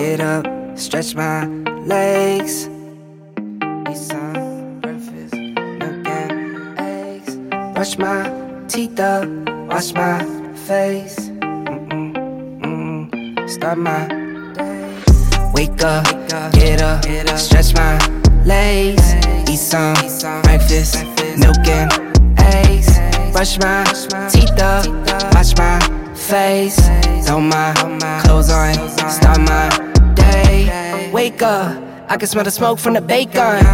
get up, stretch my legs. Eat some breakfast, milk and eggs. Brush my teeth up, wash my face. Mm-mm, mm, start my day. Wake up, get up, stretch my legs. Eat some breakfast, milk and eggs. Brush my teeth up, wash my face. Throw my clothes on, start my day. Wake up, I can smell the smoke from the bacon.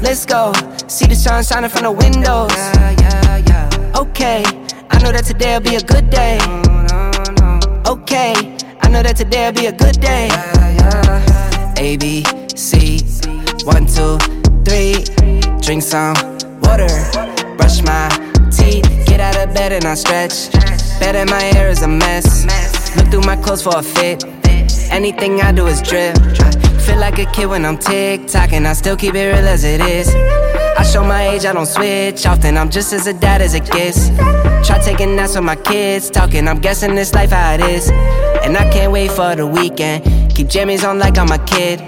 Let's go, see the sun shining from the windows. Okay, I know that today'll be a good day. Okay, I know that today'll be a good day. A B C, one two three. Drink some water, brush my teeth, get out of bed and I stretch. Bet that my hair is a mess. Look through my clothes for a fit. Anything I do is drip. Feel like a kid when I'm tick-tocking, I still keep it real as it is. I show my age, I don't switch often. I'm just as a dad as it gets. Try taking naps with my kids, talking. I'm guessing this life how it is. And I can't wait for the weekend. Keep jammies on like I'm a kid.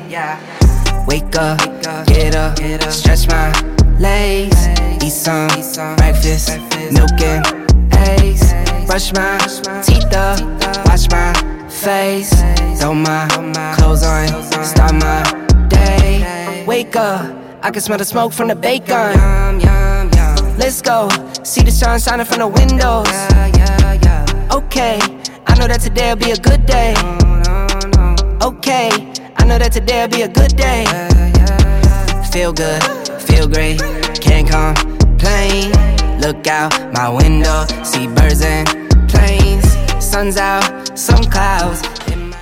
Wake up, get up, stretch my legs. Eat some breakfast, milk and eggs. Brush my teeth up, wash my face. Throw my clothes on, start my day. Wake up, I can smell the smoke from the bacon. Let's go, see the sun shining from the windows. Okay, I know that today'll be a good day. Okay, I know that today'll be a good day. Feel good, feel great, can't complain. Look out my window, see birds and planes. Sun's out, some might-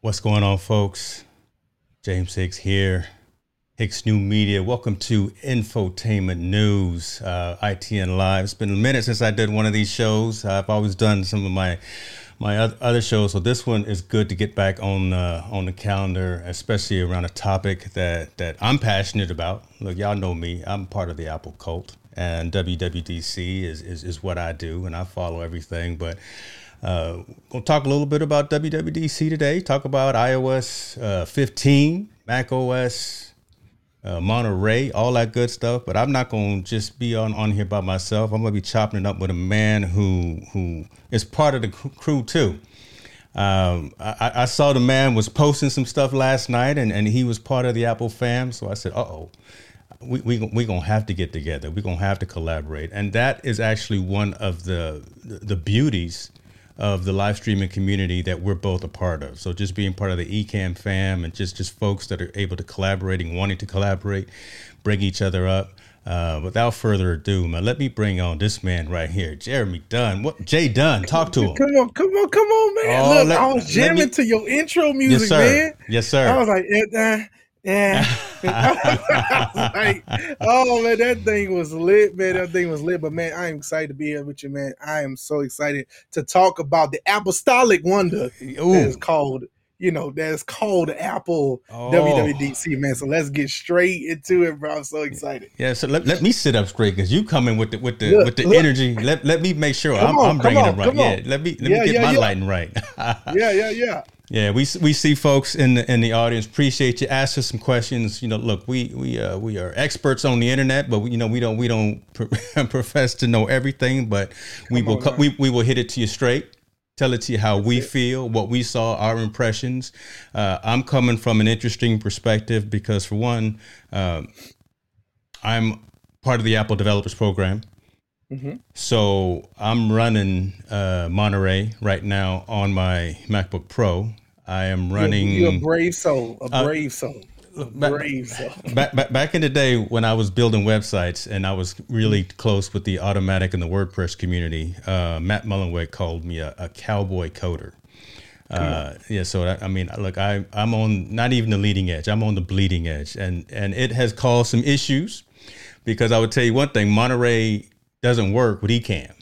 What's going on, folks? James Hicks here. Hicks New Media. Welcome to Infotainment News, uh, ITN Live. It's been a minute since I did one of these shows. I've always done some of my my other shows, so this one is good to get back on uh, on the calendar, especially around a topic that that I'm passionate about. Look, y'all know me. I'm part of the Apple cult, and WWDC is is, is what I do, and I follow everything. But uh, we'll talk a little bit about WWDC today. Talk about iOS uh, 15, Mac OS, uh, Monterey, all that good stuff. But I'm not going to just be on, on here by myself. I'm going to be chopping it up with a man who who is part of the crew too. Um, I, I saw the man was posting some stuff last night, and, and he was part of the Apple fam. So I said, "Uh oh, we we we gonna have to get together. We're gonna have to collaborate." And that is actually one of the the beauties of the live streaming community that we're both a part of. So just being part of the Ecamm fam and just just folks that are able to collaborate and wanting to collaborate, bring each other up. Uh, without further ado, man, let me bring on this man right here, Jeremy Dunn. What Jay Dunn? Talk to him. Come on, come on, come on, man. Oh, Look, let- I was jamming me- to your intro music, Yes, sir. man. Yes, sir. I was like, eh, eh, yeah. Like, oh man, that thing was lit, man. That thing was lit. But man, I am excited to be here with you, man. I am so excited to talk about the apostolic wonder that is called, you know, that is called Apple Oh. WWDC, man. So let's get straight into it, bro. I'm so excited. Yeah, so let, let me sit up straight because you coming with the with the Look, with the look. energy. Let let me make sure Come I'm, on, I'm bringing on, it right. Yeah, let me let Yeah, me get yeah, my yeah. lighting right. Yeah, yeah, yeah. Yeah, we we see folks in the in the audience. Appreciate you. Ask us some questions. You know, look, we we uh, we are experts on the internet, but we, you know we don't we don't pro- profess to know everything. But we Come will we we will hit it to you straight. Tell it to you how we feel, what we saw, our impressions. Uh, I'm coming from an interesting perspective because, for one, um, I'm part of the Apple Developers Program. Mhm. So I'm running uh, Monterey right now on my MacBook Pro. I am running. You're, you're a brave soul, a Uh, brave soul, a back- brave soul. back, back, back in the day when I was building websites and I was really close with the Automattic and the WordPress community, uh, Matt Mullenweg called me a, a cowboy coder. Uh, yeah, so I, I mean, look, I, I'm on not even the leading edge. I'm on the bleeding edge, and and it has caused some issues because I would tell you one thing: Monterey doesn't work but he can.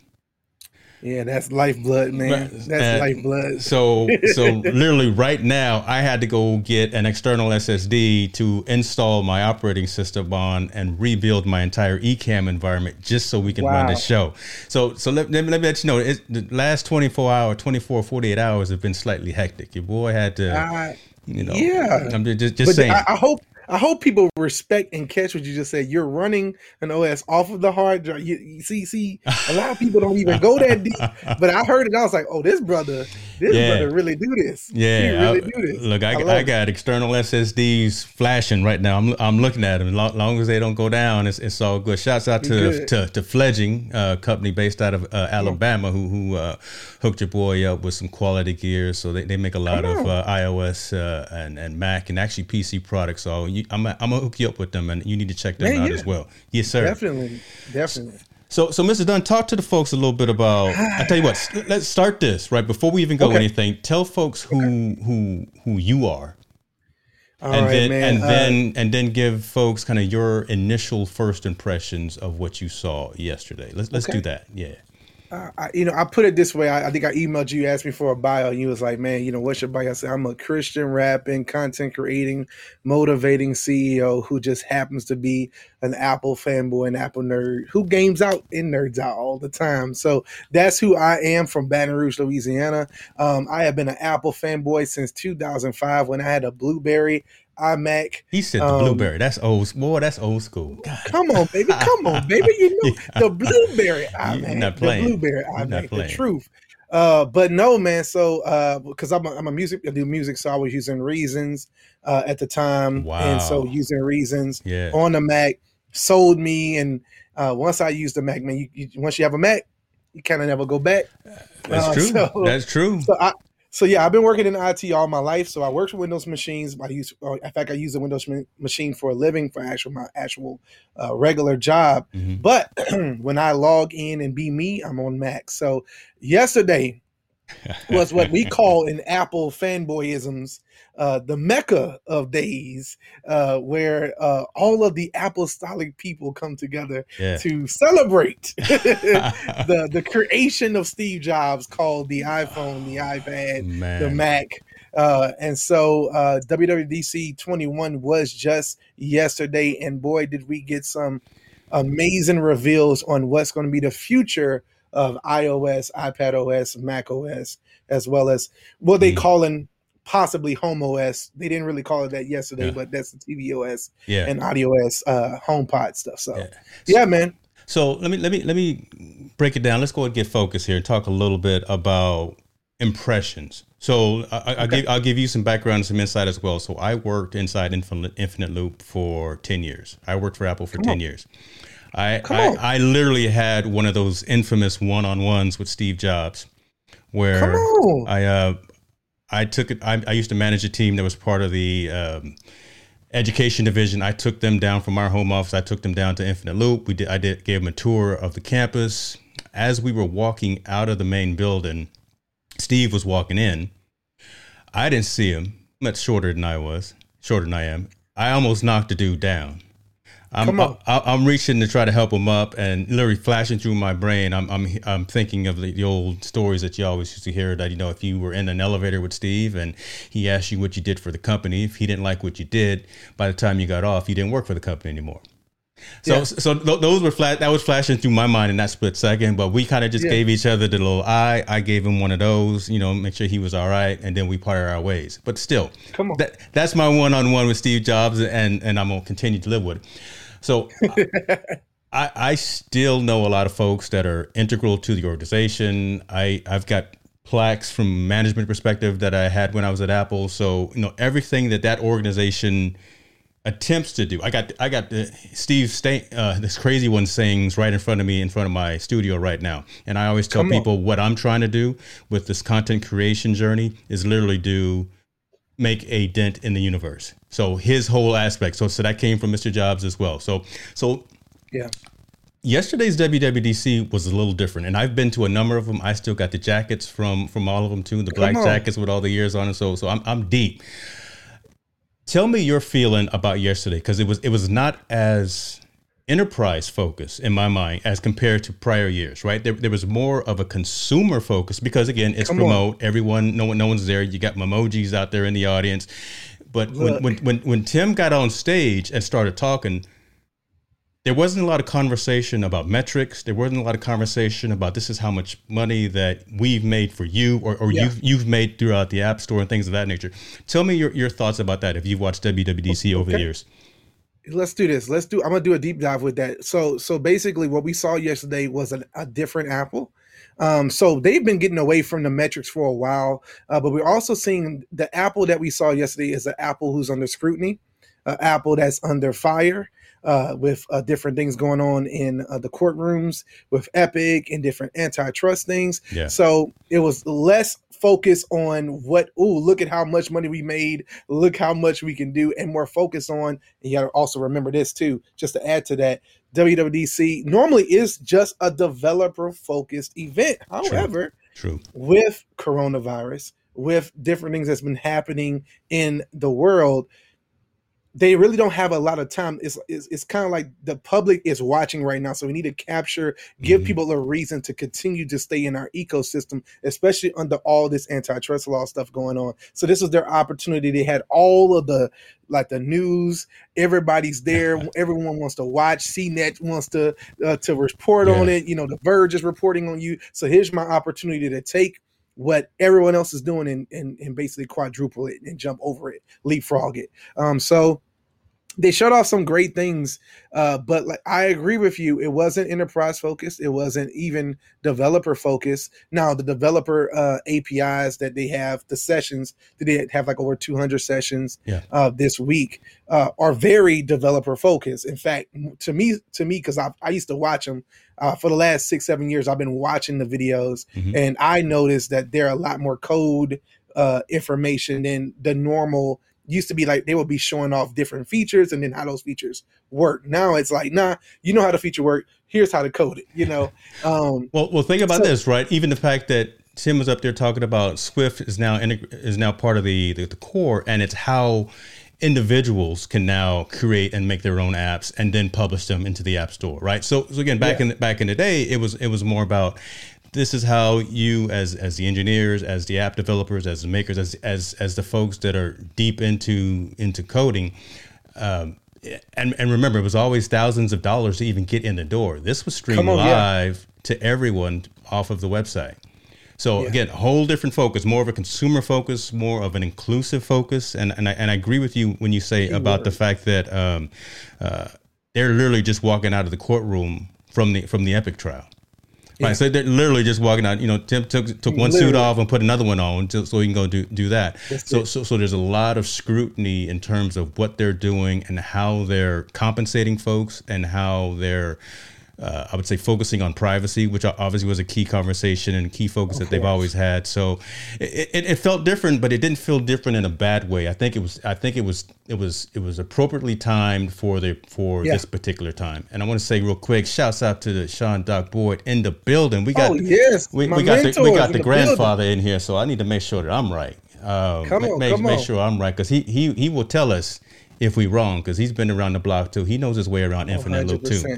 Yeah, that's lifeblood, man. That's And lifeblood. So, so literally right now, I had to go get an external SSD to install my operating system on and rebuild my entire Ecamm environment just so we can run the show. So, so let, let, me- let me let you know, it, the last 24 hour, 24, 48 hours have been slightly hectic. Your boy had to, I- you know, yeah. I'm just, just but saying. I, I hope I hope people respect and catch what you just said. You're running an OS off of the hard drive. You, you see, see, a lot of people don't even go that deep. But I heard it. I was like, oh, this brother, this Yeah. brother really do this. Yeah, really I- do this. Look, I, I I, it. got external SSDs flashing right now. I'm, I'm looking at them. Long, long as they don't go down, it's, it's all good. Shouts out to to, to Fledging, uh, company based out of uh, Alabama, who who uh, hooked your boy up with some quality gear. So they, they make a lot Come of uh, iOS uh, and and Mac and actually PC products. So you, I'm gonna- I'm gonna hook you up with them, and you need to check them Man, out yeah. as well. Yes, sir. Definitely, definitely. So, so Mr. Dunn, talk to the folks a little bit about. I tell you what, let's start this right before we even go Okay. anything. Tell folks who who who you are, All and right, then man. and Uh, then and then give folks kind of your initial first impressions of what you saw yesterday. Let's let's Okay. do that. Yeah. I, you know, I put it this way. I, I think I emailed you, asked me for a bio, and you was like, "Man, you know, what's your bio?" I said, "I'm a Christian rapping, content creating, motivating CEO who just happens to be an Apple fanboy and Apple nerd who games out and nerds out all the time." So that's who I am from Baton Rouge, Louisiana. Um, I have been an Apple fanboy since 2005 when I had a BlueBerry iMac. He said the Um, blueberry. That's old. Boy, that's old school. God. Come on, baby. Come on, baby. You know the blueberry eye, You're man. not The blueberry eye, You're not man. The truth. Uh, but no, man. So, uh, because I'm a, I'm a music, I do music, so I was using Reasons uh, at the time, and so using Reasons Yeah. on the Mac sold me. And uh, once I used the Mac, man, you, you once you have a Mac, you kind of never go back. That's uh, true. so- that's true. So I, so yeah, I've been working in IT all my life. So I worked with Windows machines. I use, uh, in fact, I use a Windows machine for a living for actual my actual uh, regular job. Mhm. But when I log in and be me, I'm on Mac. So yesterday was what we call in Apple fanboyisms uh, the mecca of days, uh, where uh, all of the apostolic people come together yeah. to celebrate the the creation of Steve Jobs, called the iPhone, the iPad, Man. the Mac. Uh, and so uh, WWDC 21 was just yesterday, and boy, did we get some amazing reveals on what's going to be the future of iOS, iPad OS, Mac OS, as well as what they Mhm. calling possibly Home OS. They didn't really call it that yesterday, Yeah. but that's the TV OS yeah. and Audio OS uh, HomePod stuff. So Yeah. yeah, man. So let me let me let me break it down. Let's go and get focused here and talk a little bit about impressions. So I, I, I'll Okay. give I'll give you some background and some insight as well. So I worked inside Infinite, Infinite Loop for ten years. I worked for Apple for Come ten on. years. I, I. I literally had one of those infamous one on ones with Steve Jobs, where. I uh, I took it. I, I used to manage a team that was part of the um, education division. I took them down from our home office. I took them down to Infinite Loop. We did. I did gave them a tour of the campus. As we were walking out of the main building, Steve was walking in. I didn't see him. Much shorter than I was. Shorter than I am. I almost knocked the dude down. I'm, I, I'm reaching to try to help him up, and literally flashing through my brain. I'm I'm I'm thinking of the, the old stories that you always used to hear. That you know, if you were in an elevator with Steve and he asked you what you did for the company, if he didn't like what you did, by the time you got off, you didn't work for the company anymore. So Yeah. so th- those were flat. That was flashing through my mind in that split second. But we kind of just Yeah. gave each other the little eye. I gave him one of those, you know, make sure he was all right, and then we parted our ways. But still, Come on. that that's my one on one with Steve Jobs, and and I'm gonna continue to live with it. So. I, I still know a lot of folks that are integral to the organization. I, I've got plaques from management perspective that I had when I was at Apple. So, you know, everything that that organization attempts to do. I got I got the Steve Sta- uh, this crazy one sayings right in front of me in front of my studio right now. And I always tell Come on. people what I'm trying to do with this content creation journey is literally do make a dent in the universe. So his whole aspect. So so that came from Mr. Jobs as well. So so Yeah. yesterday's WWDC was a little different, and I've been to a number of them. I still got the jackets from from all of them too, the black on. jackets with all the years on it. So so I'm I'm deep. Tell me your feeling about yesterday because it was it was not as enterprise focus in my mind as compared to prior years, right? There, there was more of a consumer focus because again, it's Come on. remote. Everyone, no one, no one's there. You got emojis out there in the audience. But when, when when when Tim got on stage and started talking, there wasn't a lot of conversation about metrics. There wasn't a lot of conversation about this is how much money that we've made for you or, or Yeah. you've you've made throughout the app store and things of that nature. Tell me your, your thoughts about that if you've watched WWDC over the years. Let's do this. Let's do. I'm gonna do a deep dive with that. So, so basically, what we saw yesterday was an, a different Apple. Um, so they've been getting away from the metrics for a while, uh, but we're also seeing the Apple that we saw yesterday is an Apple who's under scrutiny, uh, Apple that's under fire. Uh, with uh, different things going on in uh, the courtrooms with Epic and different antitrust things. Yeah. So it was less focus on what, oh, look at how much money we made, look how much we can do, and more focus on, and you gotta also remember this too, just to add to that, WWDC normally is just a developer focused event. However, True. with coronavirus, with different things that's been happening in the world, they really don't have a lot of time. It's it's, it's kind of like the public is watching right now, so we need to capture, give Mhm. people a reason to continue to stay in our ecosystem, especially under all this antitrust law stuff going on. So this was their opportunity. They had all of the like the news. Everybody's there. Everyone wants to watch. CNET wants to uh, to report on it. You know, the Verge is reporting on you. So here's my opportunity to take what everyone else is doing and, and, and basically quadruple it and jump over it, leapfrog it. Um, so they shut off some great things, uh, but like I agree with you, it wasn't enterprise focused. It wasn't even developer focused. Now the developer uh, APIs that they have, the sessions that they have like over 200 sessions Yeah. uh, this week uh, are very developer focused. In fact, to me, to me, because I I used to watch them uh, for the last six seven years. I've been watching the videos, Mhm. and I noticed that there are a lot more code uh, information than the normal. Used to be like they would be showing off different features and then how those features work. Now it's like, nah, you know how the feature work. Here's how to code it. You know, um, Well, well, think about So- this, right? Even the fact that Tim was up there talking about Swift is now integ- is now part of the, the the core, and it's how individuals can now create and make their own apps and then publish them into the app store, right? So, so again, back Yeah. in the, back in the day, it was it was more about this is how you as as the engineers, as the app developers, as the makers, as as as the folks that are deep into into coding. Um, and, and remember, it was always thousands of dollars to even get in the door. This was streamed on, yeah. live to everyone off of the website. So Yeah. again, a whole different focus, more of a consumer focus, more of an inclusive focus, and and I, and I agree with you when you say about the fact that um, uh, they're literally just walking out of the courtroom from the from the Epic trial. Right, Yeah. so they're literally just walking out. You know, Tim took took one suit off and put another one on, to, so he can go do do that. That's So, it. so so there's a lot of scrutiny in terms of what they're doing and how they're compensating folks and how they're. Uh, I would say focusing on privacy, which obviously was a key conversation and key focus that they've always had. So it, it, it felt different, but it didn't feel different in a bad way. I think it was. I think it was. It was. It was appropriately timed for the for Yeah. this particular time. And I want to say real quick, shouts out to the Sean Doc Boyd in the building. We got oh yes, we, we got the, we got the building. grandfather in here, so I need to make sure that I'm right. Um, Come on, make, come make on. sure I'm right because he he he will tell us if we wrong because he's been around the block too. He knows his way around Infinite Loop too.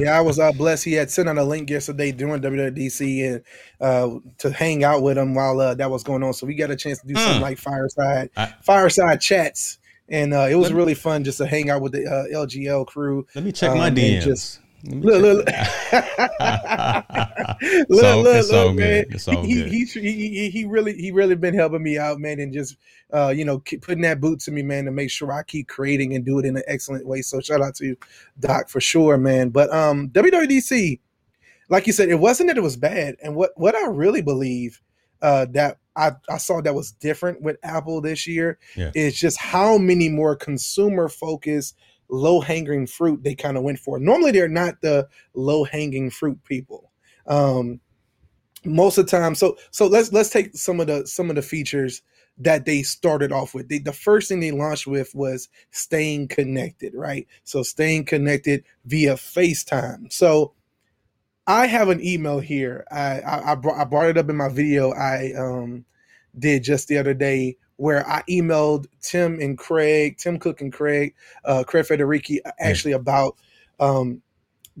yeah, I was uh, blessed. He had sent out a link yesterday during WWDC and uh, to hang out with him while uh, that was going on. So we got a chance to do Mm. some like fireside I- fireside chats, and uh, it was Let- really fun just to hang out with the uh, LGL crew. Let me check Um, my DMs. just- Me Look, look, look, all- look, it's look, man. It's all he, good. He, he, he, really, he really been helping me out, man, and just, uh, you know, keep putting that boot to me, man, to make sure I keep creating and do it in an excellent way. So shout out to you, Doc for sure, man. But um, WWDC, like you said, it wasn't that it was bad, and what what I really believe uh, that I, I saw that was different with Apple this year Yeah. is just how many more consumer focused, low hanging fruit they kind of went for. Normally, they're not the low hanging fruit people. Um, most of the time, so so let's let's take some of the some of the features that they started off with. They, the first thing they launched with was staying connected, right? So staying connected via FaceTime. So I have an email here. I I, I, brought, I brought it up in my video I um, did just the other day where I emailed Tim and Craig, Tim Cook and Craig, uh, Craig Federighi, actually about um,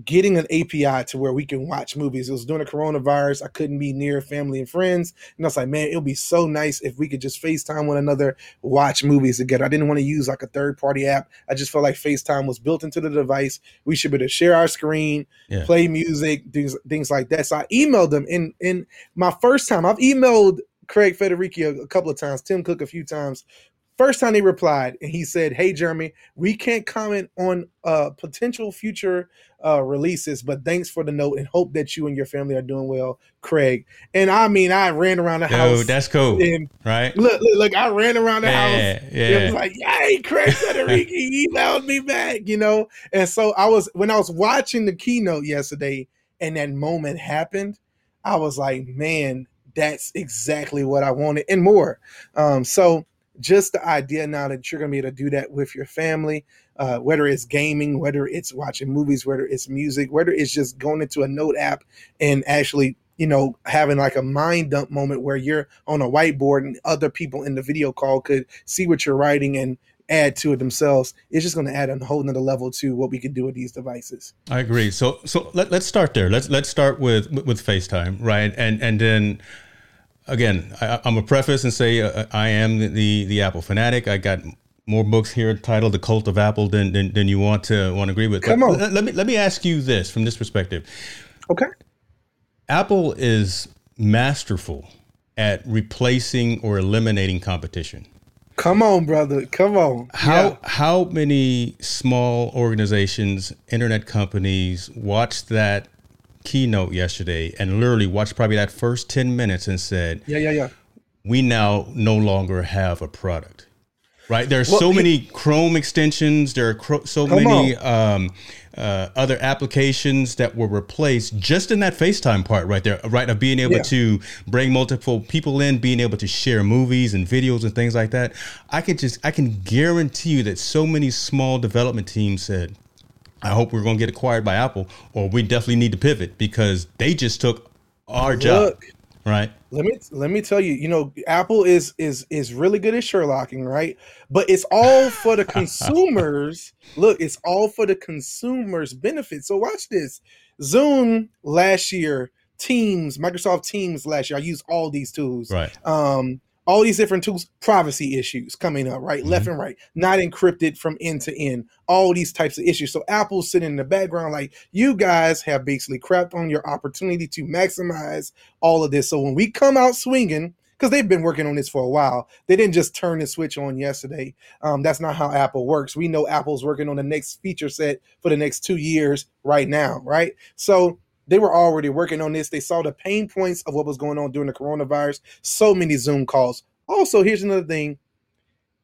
getting an API to where we can watch movies. It was during the coronavirus. I couldn't be near family and friends. And I was like, man, it would be so nice if we could just FaceTime one another, watch movies together. I didn't want to use like a third party app. I just felt like FaceTime was built into the device. We should be able to share our screen, yeah. play music, things things like that. So I emailed them. And in my first time, I've emailed Craig Federighi a, couple of times, Tim Cook a few times, First time he replied, and he said, "Hey Jeremy, we can't comment on uh, potential future uh, releases, but thanks for the note and hope that you and your family are doing well, Craig." And I mean, I ran around the house. Dude, that's cool, right? Look, look, look, I ran around the yeah, house. Yeah, it was like, "Yay, Craig Federighi emailed me back," you know. And so I was when I was watching the keynote yesterday, and that moment happened. I was like, "Man, that's exactly what I wanted and more." Um, so just the idea now that you're going to be able to do that with your family, uh, whether it's gaming, whether it's watching movies, whether it's music, whether it's just going into a note app and actually, you know, having like a mind dump moment where you're on a whiteboard and other people in the video call could see what you're writing and add to it themselves it's just going to add a whole nother level to what we can do with these devices. I agree. So so let, let's start there. Let's let's start with with facetime right? And and then again, I, am a preface and say uh, I am the the Apple fanatic. I got more books here titled "The Cult of Apple" than than, than you want to want to agree with. Come on, let, let me let me ask you this from this perspective. Okay, Apple is masterful at replacing or eliminating competition. Come on, brother. Come on. How yeah. how many small organizations, internet companies watch that keynote yesterday and literally watched probably that first 10 minutes and said, Yeah, yeah, yeah. We now no longer have a product. Right? There are well, so many Chrome extensions. There are so many um, uh, other applications that were replaced just in that FaceTime part right there, right? Of being able yeah. to bring multiple people in, being able to share movies and videos and things like that. I can just, I can guarantee you that so many small development teams said, I hope we're going to get acquired by Apple, or we definitely need to pivot because they just took our Look, job. Right. Let me let me tell you. You know, Apple is is is really good at Sherlocking, right? But it's all for the consumers. Look, it's all for the consumers' benefit. So watch this. Zoom last year, Teams, Microsoft Teams last year. I used all these tools. Right. Um, all these different tools, privacy issues coming up, right? Mm-hmm. Left and right, not encrypted from end to end, all these types of issues. So Apple's sitting in the background, like, you guys have basically crapped on your opportunity to maximize all of this. So when we come out swinging, because they've been working on this for a while, they didn't just turn the switch on yesterday. Um, that's not how Apple works. We know Apple's working on the next feature set for the next two years right now, right? So they were already working on this. They saw the pain points of what was going on during the coronavirus. So many Zoom calls. Also, here's another thing: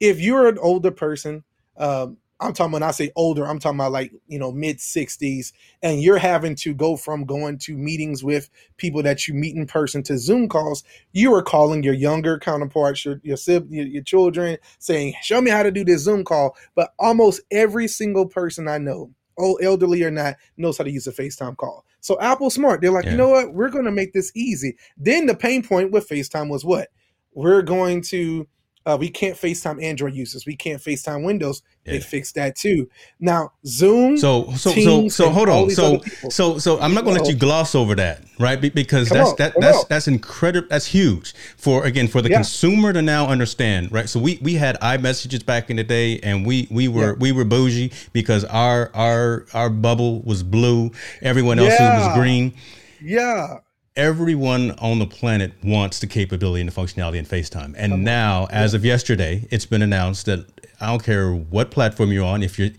if you're an older person, um, I'm talking when I say older, I'm talking about like you know mid 60s, and you're having to go from going to meetings with people that you meet in person to Zoom calls. You are calling your younger counterparts, your your, your, your children, saying, "Show me how to do this Zoom call." But almost every single person I know, old elderly or not, knows how to use a FaceTime call. So Apple smart. They're like, yeah. you know what? We're going to make this easy. Then the pain point with FaceTime was what? We're going to uh, we can't FaceTime Android users. We can't FaceTime Windows. Yeah. They fixed that too. Now Zoom. So so Teams, so so hold on. So so so I'm not going to let you gloss over that, right? because come that's on, that that's on. that's incredible. That's huge for again for the yeah. consumer to now understand, right? So we we had iMessages back in the day, and we we were yeah. we were bougie because our our our bubble was blue, everyone else's was green. Yeah everyone on the planet wants the capability and the functionality in FaceTime. And now, as of yesterday, it's been announced that I don't care what platform you're on. If you're,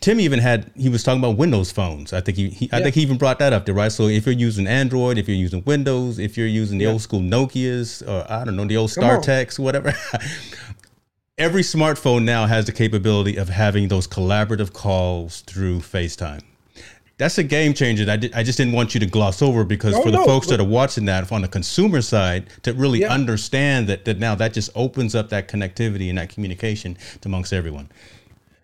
Tim even had he was talking about Windows phones. I think he, he I think he even brought that up there, right? So if you're using Android, if you're using Windows, if you're using the yeah. old school Nokia's, or I don't know the old StarTACs, whatever. Every smartphone now has the capability of having those collaborative calls through FaceTime that's a game changer. I, did, I just didn't want you to gloss over because oh, for the no, folks that are watching that on the consumer side to really yeah. understand that that now that just opens up that connectivity and that communication amongst everyone.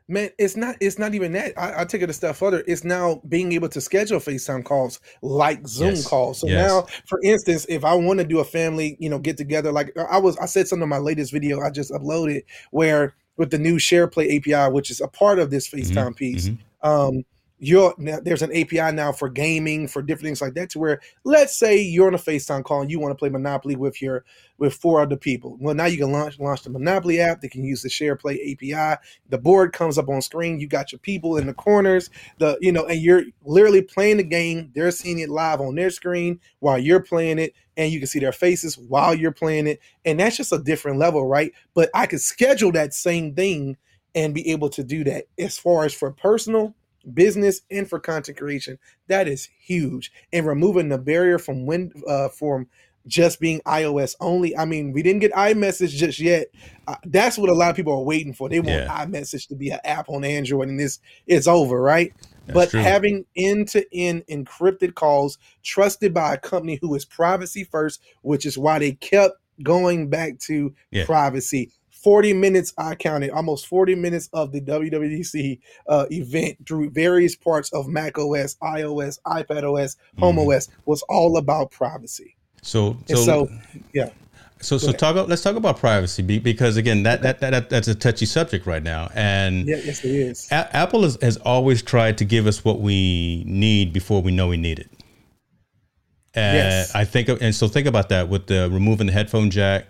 Man, it's not. It's not even that. I, I take it a step further. It's now being able to schedule FaceTime calls like Zoom yes. calls. So yes. now, for instance, if I want to do a family, you know, get together, like I was, I said something in my latest video I just uploaded where with the new SharePlay API, which is a part of this mm-hmm. FaceTime mm-hmm. piece. Mm-hmm. Um, you're now, there's an API now for gaming for different things like that to where let's say you're on a FaceTime call and you want to play Monopoly with your with four other people. Well, now you can launch launch the Monopoly app. They can use the Share Play API. The board comes up on screen. You got your people in the corners. The you know, and you're literally playing the game. They're seeing it live on their screen while you're playing it, and you can see their faces while you're playing it. And that's just a different level, right? But I could schedule that same thing and be able to do that as far as for personal business and for content creation that is huge and removing the barrier from when uh from just being ios only i mean we didn't get imessage just yet uh, that's what a lot of people are waiting for they want Yeah. imessage to be an app on android and this it's over right That's but true. having end-to-end encrypted calls trusted by a company who is privacy first which is why they kept going back to Yeah. privacy 40 minutes i counted almost 40 minutes of the wwdc uh, event through various parts of mac os ios ipad os home Mhm. os was all about privacy So, so, so yeah so, so talk. about- Let's talk about privacy because again, that, that that that's a touchy subject right now, and yeah yes it is A- Apple has, has always tried to give us what we need before we know we need it. And Yes. I think, and so think about that with the removing the headphone jack,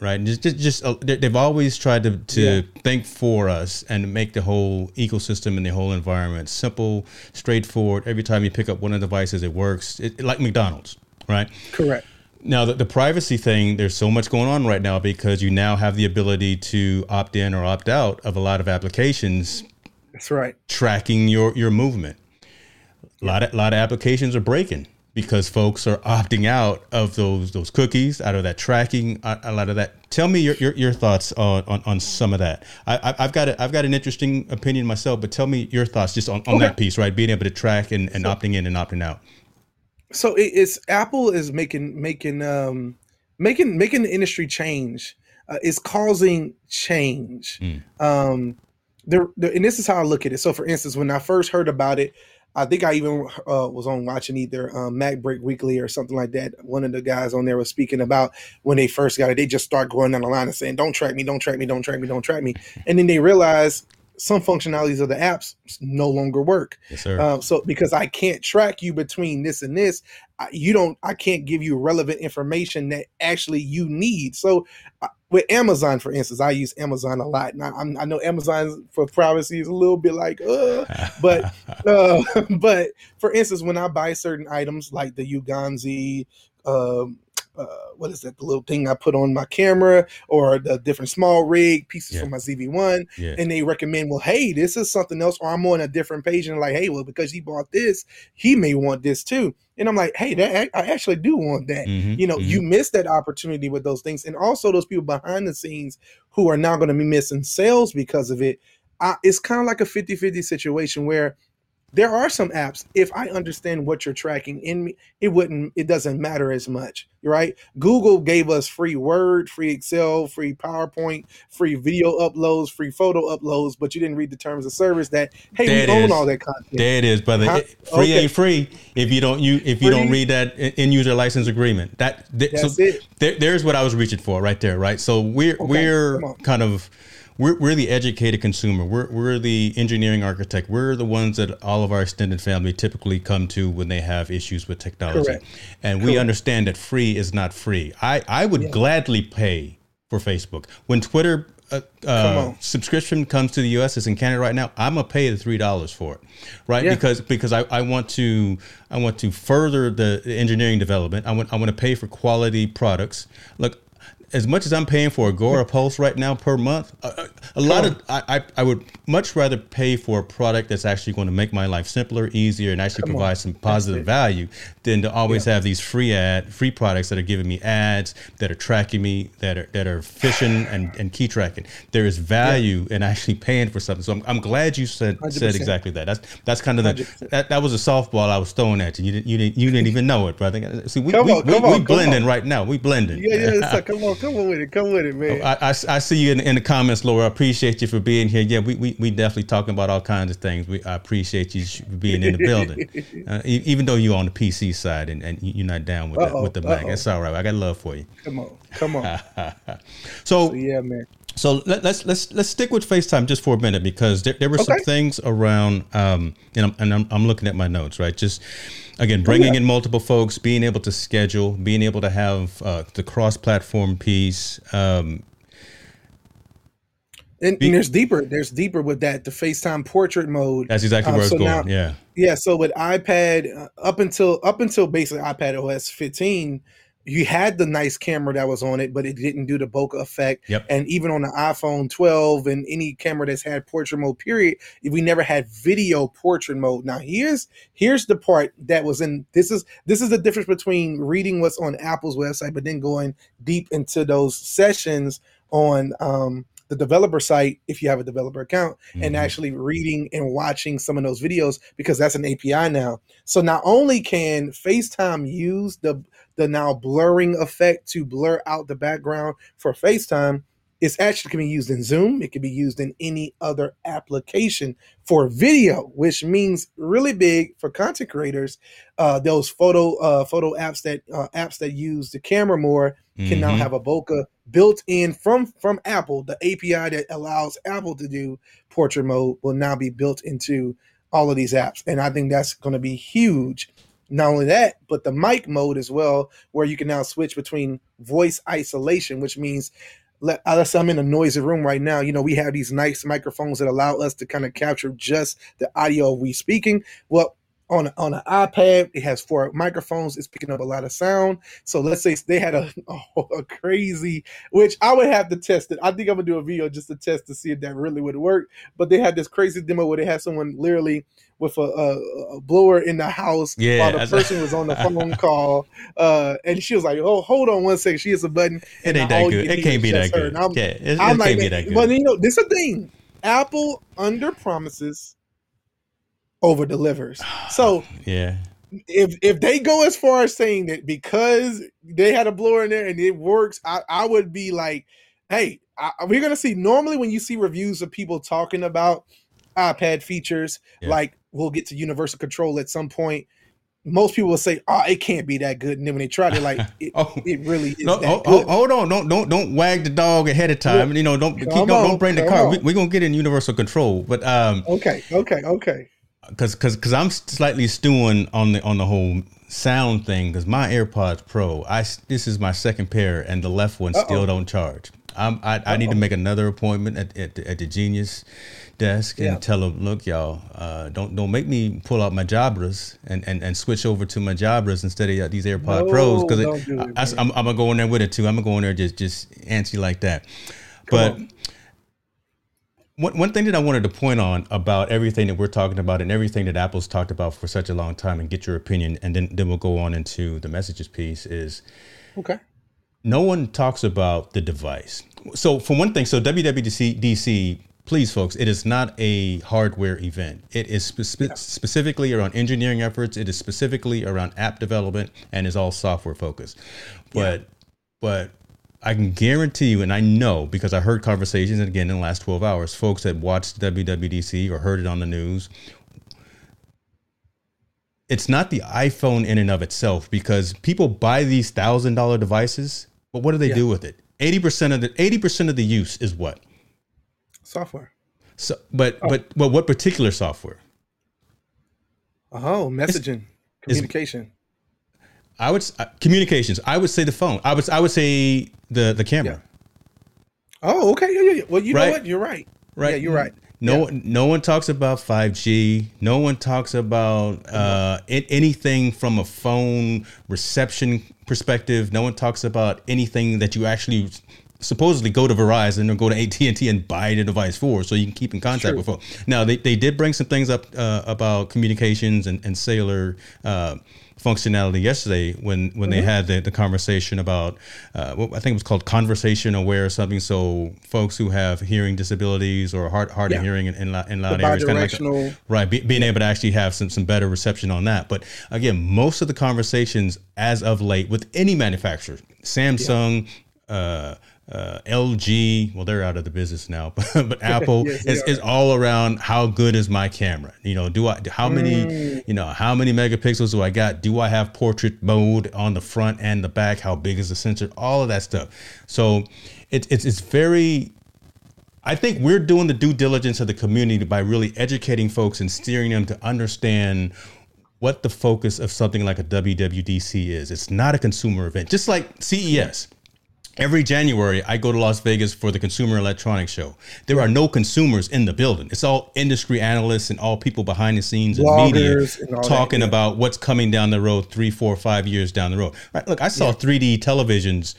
right? And Just, just, just uh, they- they've always tried to, to Yeah. think for us and make the whole ecosystem and the whole environment simple, straightforward. Every time you pick up one of the devices, it works. It, like McDonald's, right? correct Now, the, the privacy thing, there's so much going on right now because you now have the ability to opt in or opt out of a lot of applications that's right tracking your, your movement. A lot of, lot of applications are breaking because folks are opting out of those those cookies, out of that tracking, a, a lot of that. Tell me your, your, your thoughts on, on, on some of that. I, I've got a, I've got an interesting opinion myself, but tell me your thoughts just on, on Okay. that piece, right? Being able to track and, and opting in and opting out. so it's Apple is making making um making making the industry change. Uh, it's causing change. Mm. Um, there, there, and this is how I look at it. So, for instance, when I first heard about it, I think I even uh, was on watching either um, Mac Break Weekly or something like that. One of the guys on there was speaking about when they first got it. They just start going down the line and saying, "Don't track me, don't track me, don't track me, don't track me," and then they realize some functionalities of the apps no longer work. Yes. Um, so because I can't track you between this and this, I, you don't. I can't give you relevant information that actually you need. So uh, with Amazon, for instance, I use Amazon a lot. Now I'm, I know Amazon for privacy is a little bit like, uh, but uh, but for instance, when I buy certain items like the Ulanzi, um, uh, what is that? The little thing I put on my camera, or the different small rig pieces Yeah. for my ZV1, yeah. and they recommend, well, hey, this is something else, or I'm on a different page and like, hey, well, because he bought this, he may want this too. And I'm like, hey, that I actually do want that. Mhm, You know, mhm. you miss that opportunity with those things, and also those people behind the scenes who are now going to be missing sales because of it. I, it's kind of like a 50-50 situation where there are some apps if i understand what you're tracking in me it wouldn't it doesn't matter as much right google gave us free word free excel free powerpoint free video uploads free photo uploads but you didn't read the terms of service that hey it we own is. all that content There it is, brother. Huh? It- free Okay. ain't free if you don't you if you don't read that end user license agreement. That th- that's so it there, there's what I was reaching for right there, right? So we're we're kind of we're, we're the educated consumer. We're, we're the engineering architect. We're the ones that all of our extended family typically come to when they have issues with technology. Correct. And we understand that free is not free. I, I would Yeah. gladly pay for Facebook. When Twitter uh, uh, subscription comes to the U.S. It's in Canada right now. I'm gonna pay the three dollars for it, right? Yeah. Because because I, I want to I want to further the engineering development. I want I want to pay for quality products. Look, as much as I'm paying for Agora Pulse right now per month, a, a lot of I, I would much rather pay for a product that's actually going to make my life simpler, easier, and actually Come on. provide some positive value than to always have these free ad free products that are giving me ads that are tracking me that are that are phishing and, and key tracking. There is value in actually paying for something. So I'm, I'm glad you said said 100%. exactly that. That's that's kind of the that, that was a softball I was throwing at you. You didn't you didn't you didn't even know it, brother. See, we Come we, on, we, we on, blending right now. We blending. yeah yeah so come on come on with it come with it man I, I, I see you in, in the comments, Laura. I appreciate you for being here. Yeah, we, we, we definitely talking about all kinds of things. We I appreciate you for being in the building, uh, even though you're on the PC side and, and you're not down with the, with the Mac. That's all right. I got love for you. come on come on So yeah man So let, us let's let's stick with FaceTime just for a minute because there, there were some things around, um, and I'm and I'm, I'm looking at my notes, right? Just again, bringing yeah. in multiple folks, being able to schedule, being able to have uh, the cross-platform piece. Um, And, Be- and there's deeper. There's deeper with that. The FaceTime portrait mode. that's exactly Um, where was so going. now- yeah, Yeah, so with iPad uh, up until up until basically iPad OS 15, you had the nice camera that was on it, but it didn't do the bokeh effect. Yep. And even on the iPhone 12 and any camera that's had portrait mode, period, we never had video portrait mode. Now here's here's the part that was in this is this is the difference between reading what's on Apple's website, but then going deep into those sessions on um the developer site if you have a developer account and Mhm. actually reading and watching some of those videos because that's an API now. So not only can FaceTime use the the now blurring effect to blur out the background for FaceTime, it's actually can be used in Zoom. It can be used in any other application for video, which means really big for content creators. Uh, those photo uh, photo apps that uh, apps that use the camera more can now Mhm. have a bokeh built in from from Apple. The API that allows Apple to do portrait mode will now be built into all of these apps, and I think that's going to be huge. Not only that, but the mic mode as well, where you can now switch between voice isolation, which means let let's say I'm in a noisy room right now. You know, we have these nice microphones that allow us to kind of capture just the audio we speaking. Well, on on an iPad, it has four microphones. It's picking up a lot of sound. So let's say they had a, a, a crazy, which I would have to test it. I think I'm gonna do a video just to test to see if that really would work. But they had this crazy demo where they had someone literally with a, a, a blower in the house Yeah, while the person was on the phone call. Uh, and she was like, "Oh, hold on one second." She hits a button. It ain't that good. It can't be that good. I'm, Yeah, it, it I'm can't be that good. but you know, this is the thing. Apple under promises, over delivers. So yeah, if if they go as far as saying that because they had a blower in there and it works, I, I would be like, hey, I, we're gonna see. Normally, when you see reviews of people talking about iPad features, Yeah. like we'll get to universal control at some point. Most people will say, "Oh, it can't be that good," and then when they try, they're like, "It, Oh. it really is No, that hold, good." hold on! Don't don't don't wag the dog ahead of time. You know, don't keep, don't, on, don't bring the car. on. We, we're gonna get in universal control, but um, Okay, okay, okay. Because because because I'm slightly stewing on the on the whole sound thing. Because my AirPods Pro, I this is my second pair, and the left one still Uh-oh. don't charge. I'm, I I need to make another appointment at at, the- at the Genius desk and tell them, look, y'all, uh, don't don't make me pull out my Jabras and, and, and switch over to my Jabras instead of these AirPod No, Pros because don't do it, I, man. am I'm gonna go in there with it too. I'm gonna go in there just just antsy like that. Come but on. One, one thing that I wanted to point on about everything that we're talking about and everything that Apple's talked about for such a long time and get your opinion and then, then we'll go on into the messages piece is Okay. no one talks about the device. So for one thing, so WWDC DC, please folks, it is not a hardware event. It is spe- specifically around engineering efforts. It is specifically around app development and is all software focused. But but I can guarantee you, and I know because I heard conversations, and again in the last 12 hours, folks that watched WWDC or heard it on the news. It's not the iPhone in and of itself because people buy these thousand dollar devices, but what do they Yeah. do with it? 80% of the 80% of the use is what? Software. So but but but what particular software? Oh, messaging, communication. I would uh, communications. I would say the phone. I would I would say the the camera. Oh, okay. Yeah, yeah, yeah. Well, you Right. know what? You're right. Right. Yeah, you're right. No, no one talks about 5G. No one talks about uh, anything from a phone reception perspective. No one talks about anything that you actually supposedly go to Verizon or go to AT and T and buy the device for, so you can keep in contact True. with phone. Now they, they did bring some things up uh, about communications and, and cellular uh, functionality yesterday when when they had the, the conversation about uh, what I think it was called conversation aware or something. So folks who have hearing disabilities or hard hard Yeah. of hearing in, in, loud, in loud areas, kinda like a- right, be, being able to actually have some some better reception on that. But again, most of the conversations as of late with any manufacturer, Samsung. Uh, uh, LG, well, they're out of the business now, but, but Apple Yes, is, is all around how good is my camera? You know, do I how many Mm. you know how many megapixels do I got? Do I have portrait mode on the front and the back? How big is the sensor? All of that stuff. So it's it's it's very I think we're doing the due diligence of the community by really educating folks and steering them to understand what the focus of something like a WWDC is. It's not a consumer event, just like CES. Every January, I go to Las Vegas for the Consumer Electronics Show. There are no consumers in the building. It's all industry analysts and all people behind the scenes and media and all that, talking yeah. about what's coming down the road three, four, five years down the road. Right, look, I saw 3D televisions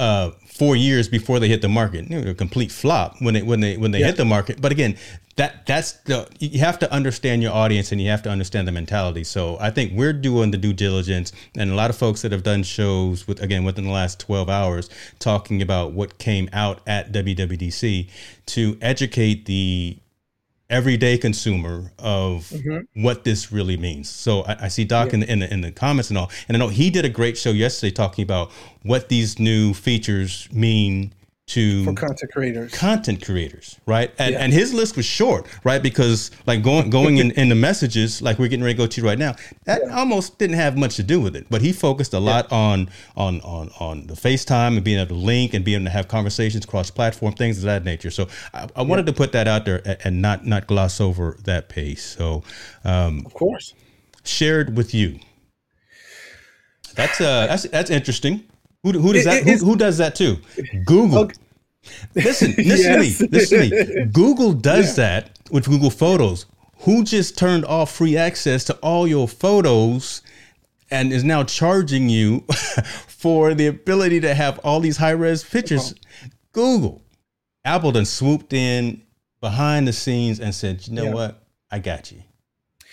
uh, four years before they hit the market. They were a complete flop when they when they when they Yeah. hit the market. But again, that that's the you have to understand your audience and you have to understand the mentality. So I think we're doing the due diligence, and a lot of folks that have done shows with again within the last twelve hours talking about what came out at WWDC to educate the everyday consumer of mm-hmm. what this really means. So I, I see Doc in, the, in the in the comments and all, and I know he did a great show yesterday talking about what these new features mean to for content creators. content creators, right? And, Yeah. and his list was short, right? Because like going going in, in the messages, like we're getting ready to go to right now, that almost didn't have much to do with it. But he focused a lot on on on on the FaceTime and being able to link and being able to have conversations cross platform, things of that nature. So I, I wanted to put that out there and, and not not gloss over that pace. So um, Of course. shared with you. That's uh that's that's interesting. Who, who does that? it- Who, who does that too? Google. Okay. Listen, listen Yes. to me. Listen to me. Google does that with Google Photos. Who just turned off free access to all your photos and is now charging you for the ability to have all these high res pictures? Google. Apple then swooped in behind the scenes and said, you know Yeah. what? I got you.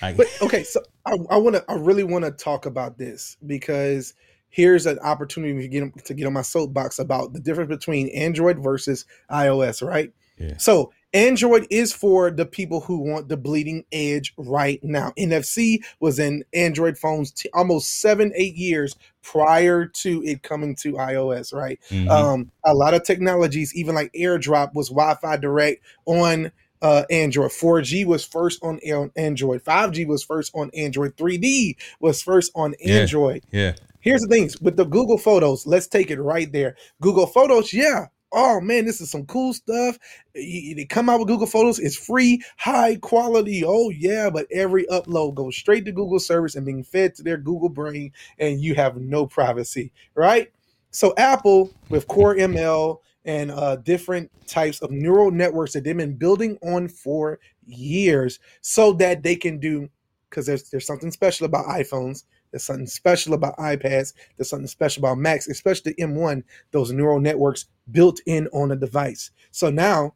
I, But okay, so I, I want to, I really want to talk about this because here's an opportunity to get to get on my soapbox about the difference between Android versus iOS, right? Yeah. So Android is for the people who want the bleeding edge right now. NFC was in Android phones t- almost seven, eight years prior to it coming to iOS, right? Mhm. Um, a lot of technologies, even like AirDrop, was Wi-Fi direct on uh, Android. 4G was first on on Android. 5G was first on Android. 3D was first on Yeah. Android. yeah. Here's the things with the Google Photos. Let's take it right there. Google Photos, yeah. Oh man, this is some cool stuff. They come out with Google Photos. It's free, high quality. Oh yeah, but every upload goes straight to Google service and being fed to their Google brain, and you have no privacy, right? So Apple with Core ML and uh, different types of neural networks that they've been building on for years, so that they can do because there's there's something special about iPhones. There's something special about iPads. There's something special about Macs, especially the M1. Those neural networks built in on a device. So now,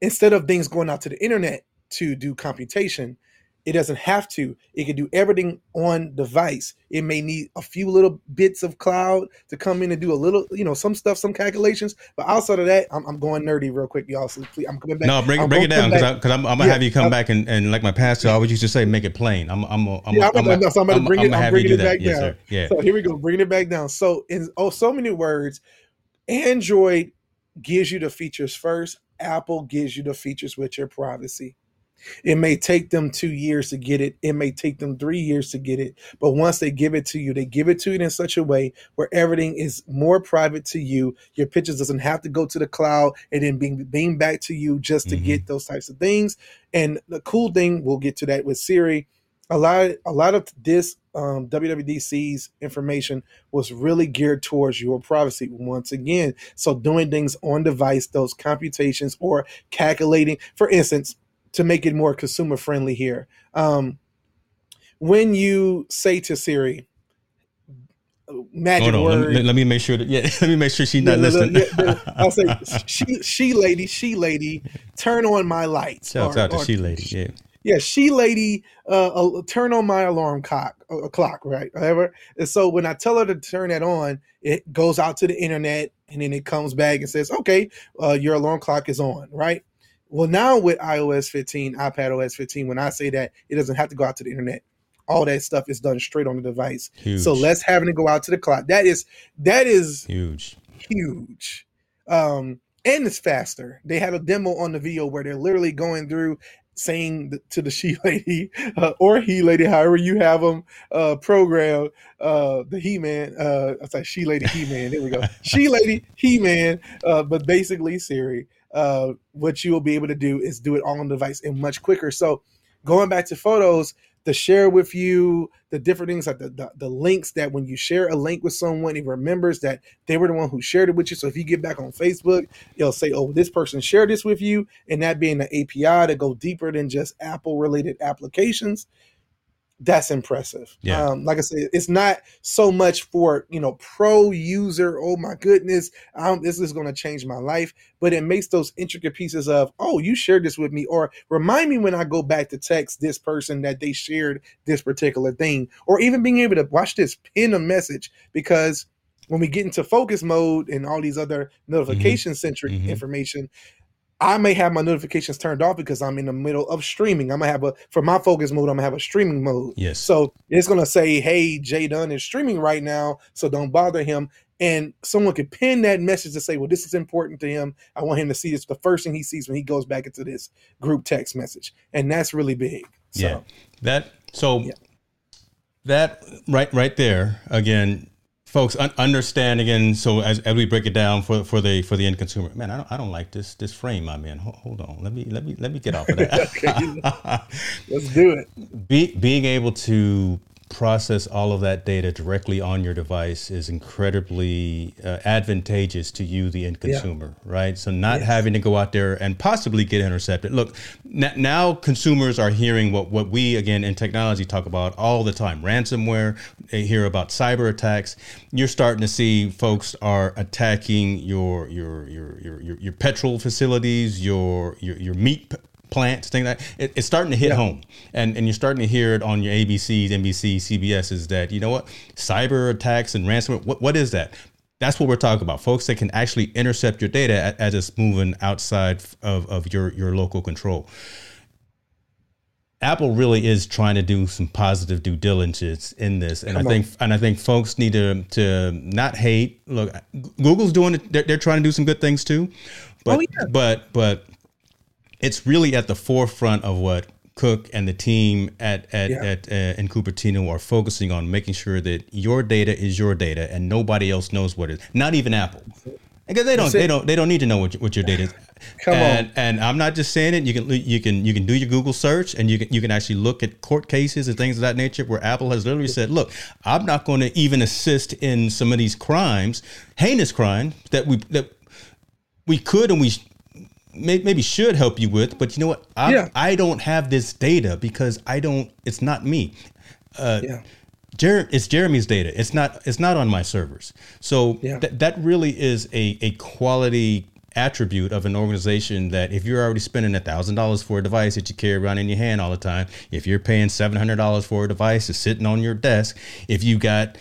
instead of things going out to the internet to do computation, it doesn't have to. It can do everything on device. It may need a few little bits of cloud to come in and do a little, you know, some stuff, some calculations. But outside of that, I'm, I'm going nerdy real quick, y'all. So please, I'm coming back. No, break, I'm break it gonna down because I'm, I'm gonna Yeah, have you come I'm- back and, and like my pastor always used to say, make it plain. I'm I'm I'm, Yeah, I'm, I'm, I'm, so I'm to bring it. gonna I'm bringing it back Yes, down. sir. Yeah. So here we go, bringing it back down. So in oh, so many words, Android gives you the features first. Apple gives you the features with your privacy. It may take them two years to get it. It may take them three years to get it. But once they give it to you, they give it to you in such a way where everything is more private to you. Your pictures doesn't have to go to the cloud and then being being back to you just to Mhm. get those types of things. And the cool thing, we'll get to that with Siri. A lot, a lot of this um, WWDC's information was really geared towards your privacy once again. So doing things on device, those computations or calculating, for instance, to make it more consumer friendly here. Um, when you say to Siri, magic Hold on. Let word, me, let me make sure that yeah. Let me make sure she's not listening. I'll say, she, she lady, she lady, turn on my lights. Shouts or- out to or- she lady. Yeah. yeah, she lady, uh, uh, turn on my alarm clock, uh, clock, right? Whatever. And so when I tell her to turn that on, it goes out to the internet, and then it comes back and says, "Okay, uh, your alarm clock is on," right? Well, now with iOS 15, iPad OS 15, when I say that, it doesn't have to go out to the internet. All that stuff is done straight on the device. Huge. So less having to go out to the cloud. That is that is huge. huge. Um, and it's faster. They had a demo on the video where they're literally going through saying to the she lady uh, or he lady, however you have them uh, program, uh, the he man. Uh, I say she lady, he man. There we go. she lady, he man. Uh, but basically, Siri. Uh, what you will be able to do is do it all on the device and much quicker. So, going back to photos, to share with you the different things like the, the, the, links that when you share a link with someone, it remembers that they were the one who shared it with you. So if you get back on Facebook, it'll say, oh, this person shared this with you. And that being the API to go deeper than just Apple related applications that's impressive. Yeah. Um, like I said, it's not so much for you know pro user. Oh my goodness, um, this is going to change my life. But it makes those intricate pieces of oh, you shared this with me, or remind me when I go back to text this person that they shared this particular thing, or even being able to watch this pin a message because when we get into focus mode and all these other notification centric mm-hmm. information, I may have my notifications turned off because I'm in the middle of streaming. I'm gonna have a for my focus mode. I'm gonna have a streaming mode. Yes. So it's gonna say, "Hey, Jay Dunn is streaming right now, so don't bother him." And someone could pin that message to say, "Well, this is important to him. I want him to see this." The first thing he sees when he goes back into this group text message, and that's really big. So, yeah. That so. Yeah. That right, right there again folks un- understand again. So as, as we break it down for, for the for the end consumer, man, I don't, I don't like this this frame I'm in. Hold, hold on, let me let me let me get off of that. Let's do it. Be, being able to process all of that data directly on your device is incredibly uh, advantageous to you, the end consumer, yeah. right? So not yes. having to go out there and possibly get intercepted. Look, n- now consumers are hearing what what we again in technology talk about all the time: ransomware. They hear about cyber attacks. You're starting to see folks are attacking your your your your your, your petrol facilities, your your your meat plants, things like that. It, it's starting to hit yeah. home, and and you're starting to hear it on your ABCs, NBC, CBS. Is that you know what cyber attacks and ransomware? What what is that? That's what we're talking about, folks that can actually intercept your data as it's moving outside of, of your your local control. Apple really is trying to do some positive due diligence in this, and Come I think on. and I think folks need to to not hate. Look, Google's doing it; they're, they're trying to do some good things too, oh, but oh, yeah. but but it's really at the forefront of what Cook and the team at at, yeah. at uh, in Cupertino are focusing on making sure that your data is your data and nobody else knows what it is. Not even Apple. Because they don't, they don't, they don't need to know what, what your data is. Come and, on. And I'm not just saying it. You can, you can, you can do your Google search, and you can, you can actually look at court cases and things of that nature, where Apple has literally said, "Look, I'm not going to even assist in some of these crimes, heinous crimes that we that we could and we maybe should help you with, but you know what? I, yeah. I don't have this data because I don't. It's not me. Uh, yeah. Jer- it's Jeremy's data. It's not. It's not on my servers. So yeah. th- that really is a a quality attribute of an organization that if you're already spending a thousand dollars for a device that you carry around in your hand all the time, if you're paying seven hundred dollars for a device that's sitting on your desk, if you got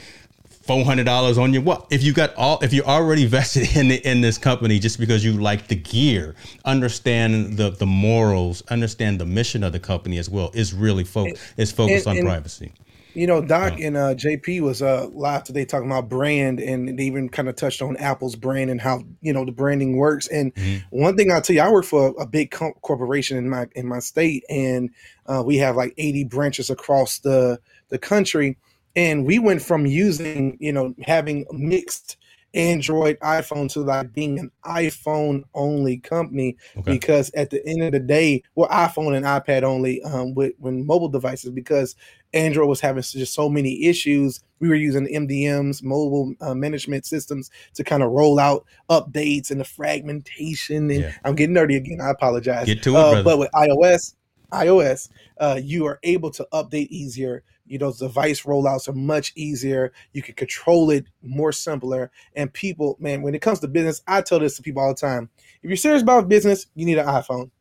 four hundred dollars on your what? If you got all, if you're already vested in the, in this company just because you like the gear, understand the the morals, understand the mission of the company as well. Is really focused. Is focused and, on and, privacy. You know, Doc yeah. and uh, JP was uh, live today talking about brand, and they even kind of touched on Apple's brand and how you know the branding works. And mm-hmm. one thing I'll tell you, I work for a, big co- corporation in my in my state, and uh, we have like 80 branches across the the country and we went from using you know having mixed android iphone to like being an iphone only company okay. because at the end of the day well iphone and ipad only um with when mobile devices because android was having just so many issues we were using mdms mobile uh, management systems to kind of roll out updates and the fragmentation and yeah. i'm getting nerdy again i apologize Get to it, uh, but with ios ios uh, you are able to update easier. You know device rollouts are much easier. You can control it more simpler. And people man when it comes to business i tell this to people all the time. If you're serious about business you need an iphone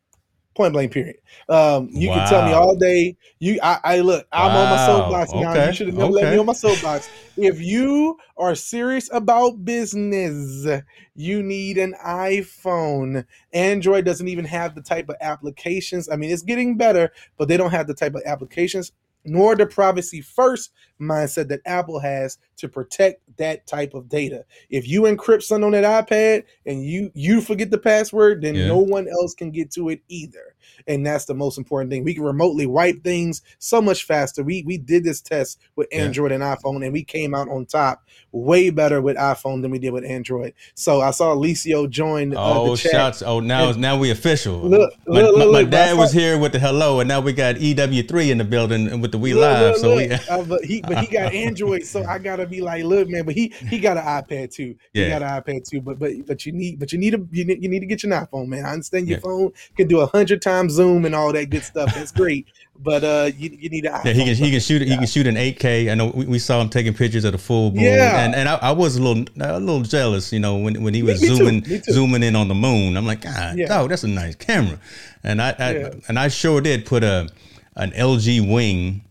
point blank period um, you wow. can tell me all day you i, I look i'm wow. on my soapbox okay. now you should have never okay. let me on my soapbox if you are serious about business you need an iphone android doesn't even have the type of applications i mean it's getting better but they don't have the type of applications nor the privacy first mindset that Apple has to protect that type of data. If you encrypt something on that iPad and you you forget the password, then Yeah. no one else can get to it either. And that's the most important thing. We can remotely wipe things so much faster. We we did this test with Yeah. Android and iPhone, and we came out on top way better with iPhone than we did with Android. So I saw Alicio join uh, Oh, the chat. shots! Oh, now And- now we official. Look, my, look, my, look, my dad was here with the hello, and now we got EW3 in the building and with the We Live. so we Uh, but he but he got Android, so I gotta be like, look, man. But he he got an iPad too. He got an iPad too. But but but you need but you need a you need, you need to get your iPhone, man. I understand your Yeah. phone can do a hundred times zoom and all that good stuff. That's great. But uh, you, you need to. Yeah, he can he can shoot it. He can shoot an 8K. I know we, we saw him taking pictures of the full moon. Yeah. and and I, I was a little a little jealous, you know, when when he was me too, zooming too. zooming in on the moon. I'm like, God, Yeah. dog, that's a nice camera. And I, I Yeah. and I sure did put a an LG wing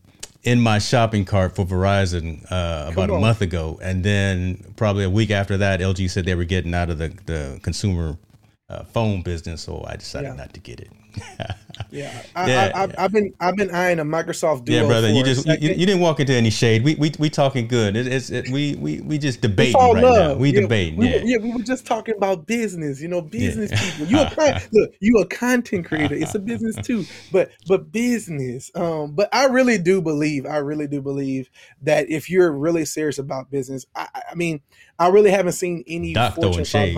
in my shopping cart for Verizon uh, about a month ago, and then probably a week after that, LG said they were getting out of the the consumer uh, phone business, so I decided Yeah. not to get it. Yeah, I, Yeah, I, I, I've been I've been eyeing a Microsoft Duo. Yeah, brother, you just you, you didn't walk into any shade. We we we talking good. It, it's it, we we we just debating right now. We Yeah, debating. We yeah. yeah, we were just talking about business. You know, business Yeah. people. You a look, you a content creator. It's a business too, but but business. Um, but I really do believe, I really do believe that if you're really serious about business, I, I- mean, I really haven't seen any Doc throwing Fortune shade.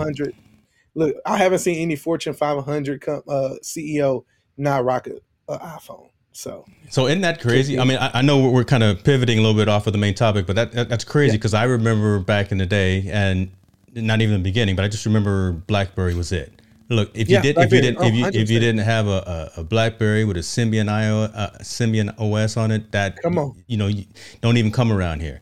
500. Look, I haven't seen any Fortune 500 com- uh, CEO not rock a, a iPhone. So So isn't that crazy? I mean, I, I know we're, we're kind of pivoting a little bit off of the main topic, but that, that that's crazy Yeah. because I remember back in the day, and not even the beginning, but I just remember BlackBerry was it. Look, if you Yeah, did, if you didn't, if Oh, you if you 100%. didn't have a, a, a BlackBerry with a Symbian IO, uh, Symbian OS on it, that Come on. you know, you don't even come around here.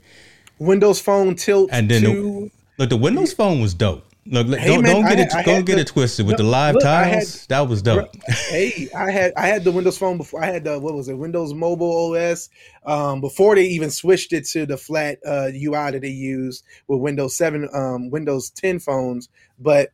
Windows Phone tilt And then the- Look, the Windows Phone was dope. Look, Hey, don't, man, don't get had- it, don't get the- it twisted with No, the live look, tiles. had- that was dope. hey, I had I had the Windows Phone before. I had the what was it, Windows Mobile OS, um, before they even switched it to the flat uh, UI that they use with Windows Seven, um, Windows Ten phones. But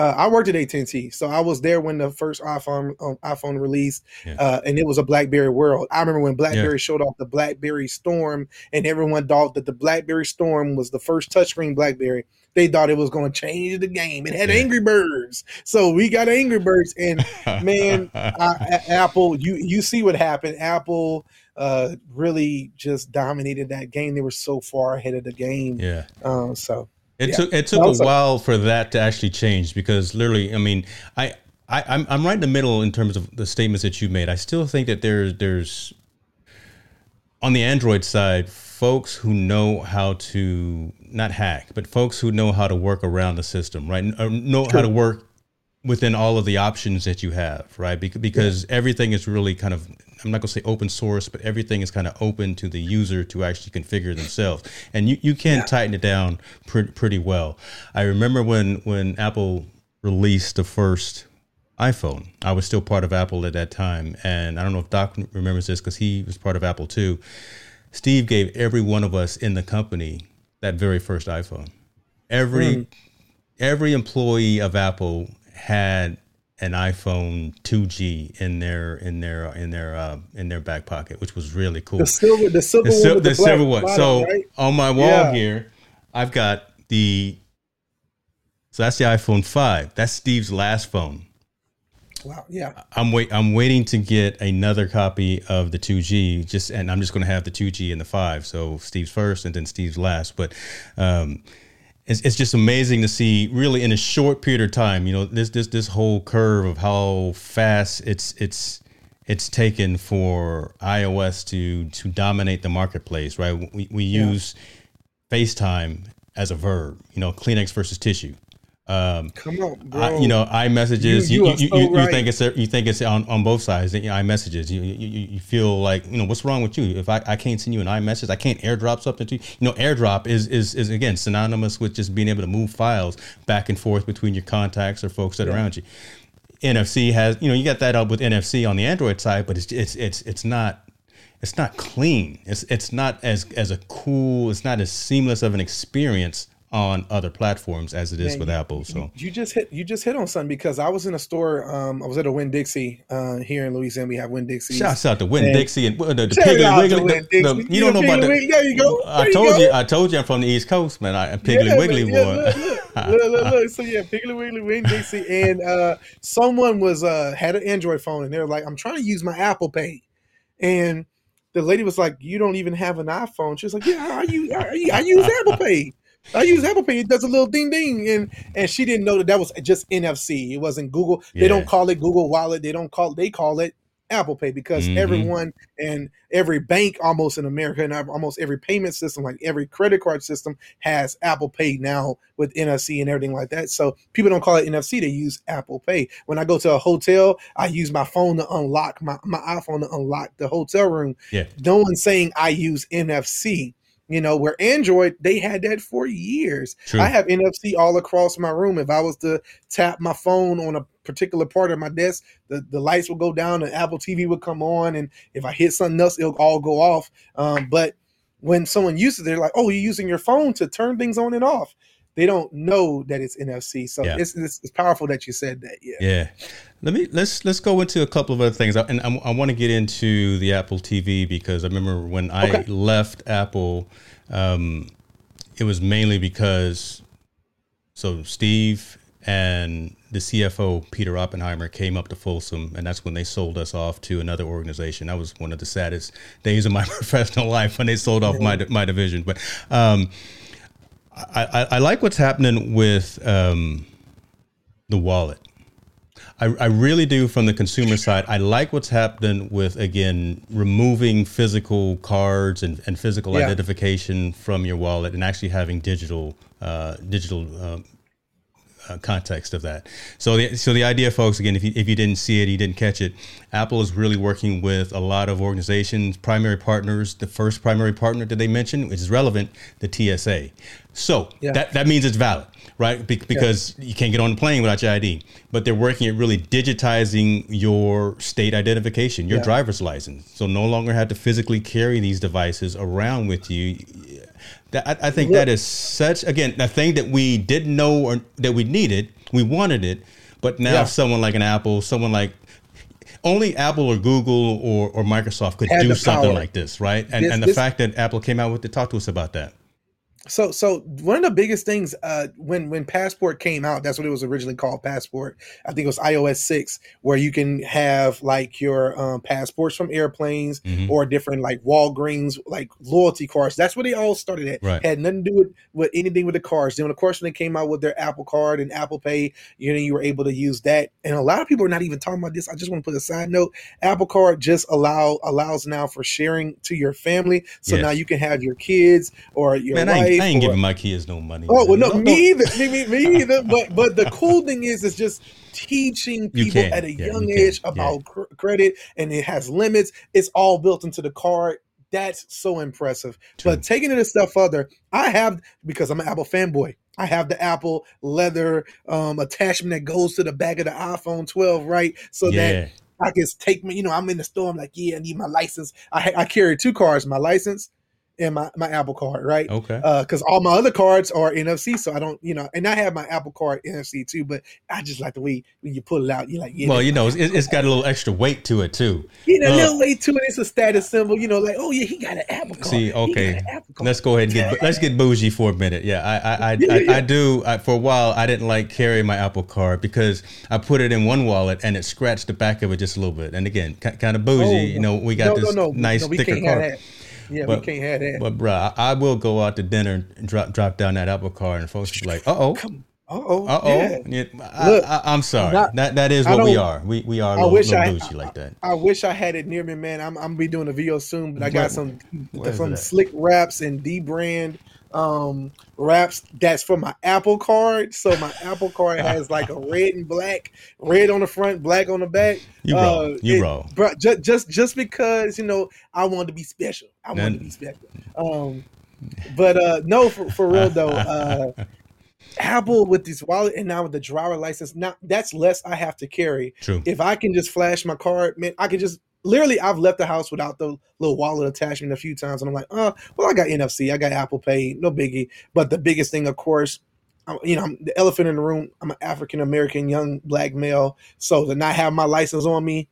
uh, I worked at AT and T, so I was there when the first iPhone um, iPhone released, Yeah. uh, and it was a BlackBerry world. I remember when BlackBerry showed off the BlackBerry Storm, and everyone thought that the BlackBerry Storm was the first touchscreen BlackBerry. They thought it was going to change the game. It had Yeah. Angry Birds, so we got Angry Birds, and man, I, Apple, you you see what happened. Apple uh, really just dominated that game. They were so far ahead of the game. yeah. Um, so It Yeah. took it took a while for that to actually change because literally, I mean, I, I I'm I'm right in the middle in terms of the statements that you made. I still think that there's there's on the Android side, folks who know how to not hack, but folks who know how to work around the system, right? Uh, Know how to work within all of the options that you have, right? Bec- Because everything is really kind of I'm not gonna say open source, but everything is kind of open to the user to actually configure themselves, and you, you can tighten it down pretty pretty well. I remember when when Apple released the first iPhone, I was still part of Apple at that time, and I don't know if Doc remembers this because he was part of Apple too. Steve gave every one of us in the company that very first iPhone. Every hmm. every employee of Apple had an iPhone 2G in their in their in their uh, in their back pocket, which was really cool. the silver, the silver The, one sil- with the the, silver one. bottom, So right? on my wall Yeah. here, I've got the. So that's the iPhone five. That's Steve's last phone. wow, yeah, I'm wait. I'm waiting to get another copy of the 2G. Just and I'm just going to have the 2G and the five. So Steve's first, and then Steve's last. But um, it's, it's just amazing to see, really, in a short period of time. You know, this this this whole curve of how fast it's it's it's taken for iOS to to dominate the marketplace. Right? We we Yeah. use FaceTime as a verb. You know, Kleenex versus tissue. Um, come on, bro. I, you know, iMessages. You You- you you, you, so you, right. think it's you think it's on, on both sides. You know, iMessages. You, you you you feel like you know what's wrong with you? If I, I can't send you an iMessage, I can't AirDrop something to you. You know, AirDrop is is is again synonymous with just being able to move files back and forth between your contacts or folks that are around you. NFC has you know you got that up with NFC on the Android side, but it's it's it's it's not it's not clean. It's it's not as as a cool. It's not as seamless of an experience on other platforms as it is Man, with you- Apple. So You just hit you just hit on something because I was in a store. Um, I was at a Winn-Dixie uh, here in Louisiana. We have Winn-Dixie. shouts out to Winn-Dixie and uh, the, the Piggly Wiggly. The- the- Dixie. you don't know about the. There you go. I There you told go. you. I told you I'm from the East Coast, man. I, Piggly Yeah, Wiggly yeah, boy. look, look, look, look, look. So yeah, Piggly Wiggly, Winn-Dixie, and uh, someone was uh, had an Android phone, and they're like, "I'm trying to use my Apple Pay," and the lady was like, "You don't even have an iPhone." She was like, "Yeah, I use I, I use Apple Pay. I use Apple Pay. It does a little ding ding," and and she didn't know that that was just NFC. It wasn't Google. They don't call it Google Wallet. They don't call they call it Apple Pay because Mhm. everyone and every bank almost in America and almost every payment system, like every credit card system, has Apple Pay now with NFC and everything like that. So people don't call it NFC; they use Apple Pay. When I go to a hotel, I use my phone to unlock my my iPhone to unlock the hotel room. Yeah. No one's saying I use NFC. You know, where Android, they had that for years. True. I have NFC all across my room. If I was to tap my phone on a particular part of my desk, the, the lights will go down, the Apple TV would come on, and if I hit something else, it'll all go off. Um, but when someone uses it, they're like, "Oh, you're using your phone to turn things on and off." They don't know that it's NFC, so Yeah. it's, it's it's powerful that you said that. Yeah, Yeah. Let me let's let's go into a couple of other things, and I, I want to get into the Apple TV because I remember when I Okay. left Apple, um, it was mainly because so Steve and the CFO Peter Oppenheimer came up to Folsom, and that's when they sold us off to another organization. That was one of the saddest days of my professional life when they sold off my my division. But um, I, I, I like what's happening with um, the wallet. I, I really do from the consumer side. I like what's happening with again removing physical cards and, and physical Yeah. identification from your wallet and actually having digital uh, digital um, uh, context of that. So the so the idea, folks, again, if you if you didn't see it, you didn't catch it. Apple is really working with a lot of organizations, primary partners. The first primary partner that they mentioned, which is relevant, the TSA. So Yeah. that that means it's valid, right? Be- because you can't get on the plane without your ID. But they're working at really digitizing your state identification, your Yeah. driver's license. So no longer have to physically carry these devices around with you. That, I, I think that is such again a thing that we didn't know or that we needed. We wanted it, but now Yeah. someone like an Apple, someone like only Apple or Google or, or Microsoft could Had do something power. like this, right? And This- and the this- fact that Apple came out with it, talk to us about that. So, so one of the biggest things uh, when when Passport came out, that's what it was originally called, Passport. I think it was iOS six, where you can have like your um, passports from airplanes Mhm. or different like Walgreens like loyalty cards. That's where they all started at. Right. Had nothing to do with, with anything with the cards. Then, of course, when they came out with their Apple Card and Apple Pay, you know, you were able to use that. And a lot of people are not even talking about this. I just want to put a side note: Apple Card just allow allows now for sharing to your family. So Yes. now you can have your kids or your Man, wife. I ain't or- giving my kids no money. Oh well, no, Don't- me either. Me, me, me either. But but the cool thing is, it's just teaching people at a yeah, young you age about cr- credit, and it has limits. It's all built into the card. That's so impressive. True. But taking it a step further, I have because I'm an Apple fanboy. I have the Apple leather um, attachment that goes to the back of the iPhone 12, right? So that I can take me. You know, I'm in the store. I'm like, yeah, I need my license. I I carry two cards: my license and my my Apple card, right? okay. because all my other cards are NFC, so I don't, you know, and I have my Apple Card NFC too, but I just like the way when you pull it out, you're like, yeah, well, you know, it's, it's got a little extra weight to it too. you know, a uh, little way to it. It's a status symbol, you know, like, oh yeah, he got an Apple Card. See, okay, Card. let's go ahead and get let's get bougie for a minute. Yeah, I I I, Yeah, I, yeah. I do. I, for a while, I didn't like carrying my Apple Card because I put it in one wallet and it scratched the back of it just a little bit. And again, kind of bougie. Oh, you know, we got no, this no, no, nice thicker card. Yeah, But- we can't have that. But bruh, I, I will go out to dinner and drop drop down that Apple Card, and folks be like, "Uh oh, uh oh, uh oh." yeah. I, Look, I, I'm sorry. not- that that is what we are. We we are a I little, wish little I- bougie like that. I wish I had it near me, man. I'm I'm be doing a video soon, but I got Where- some some SlickWraps and dbrand um wraps that's for my Apple card. So my Apple card has like a red and black, red on the front, black on the back. You Uh. You it- raw. Bro, just just just because you know I want to be special. I want to be special. Um, but uh, no, for, for real though, uh, Apple with this wallet and now with the driver license, now that's less I have to carry. True. If I can just flash my card, man, I can just literally I've left the house without the little wallet attachment a few times, and I'm like, oh, well, I got NFC, I got Apple Pay, no biggie. But the biggest thing, of course, you know, I'm the elephant in the room. I'm an African American young black male, so to not have my license on me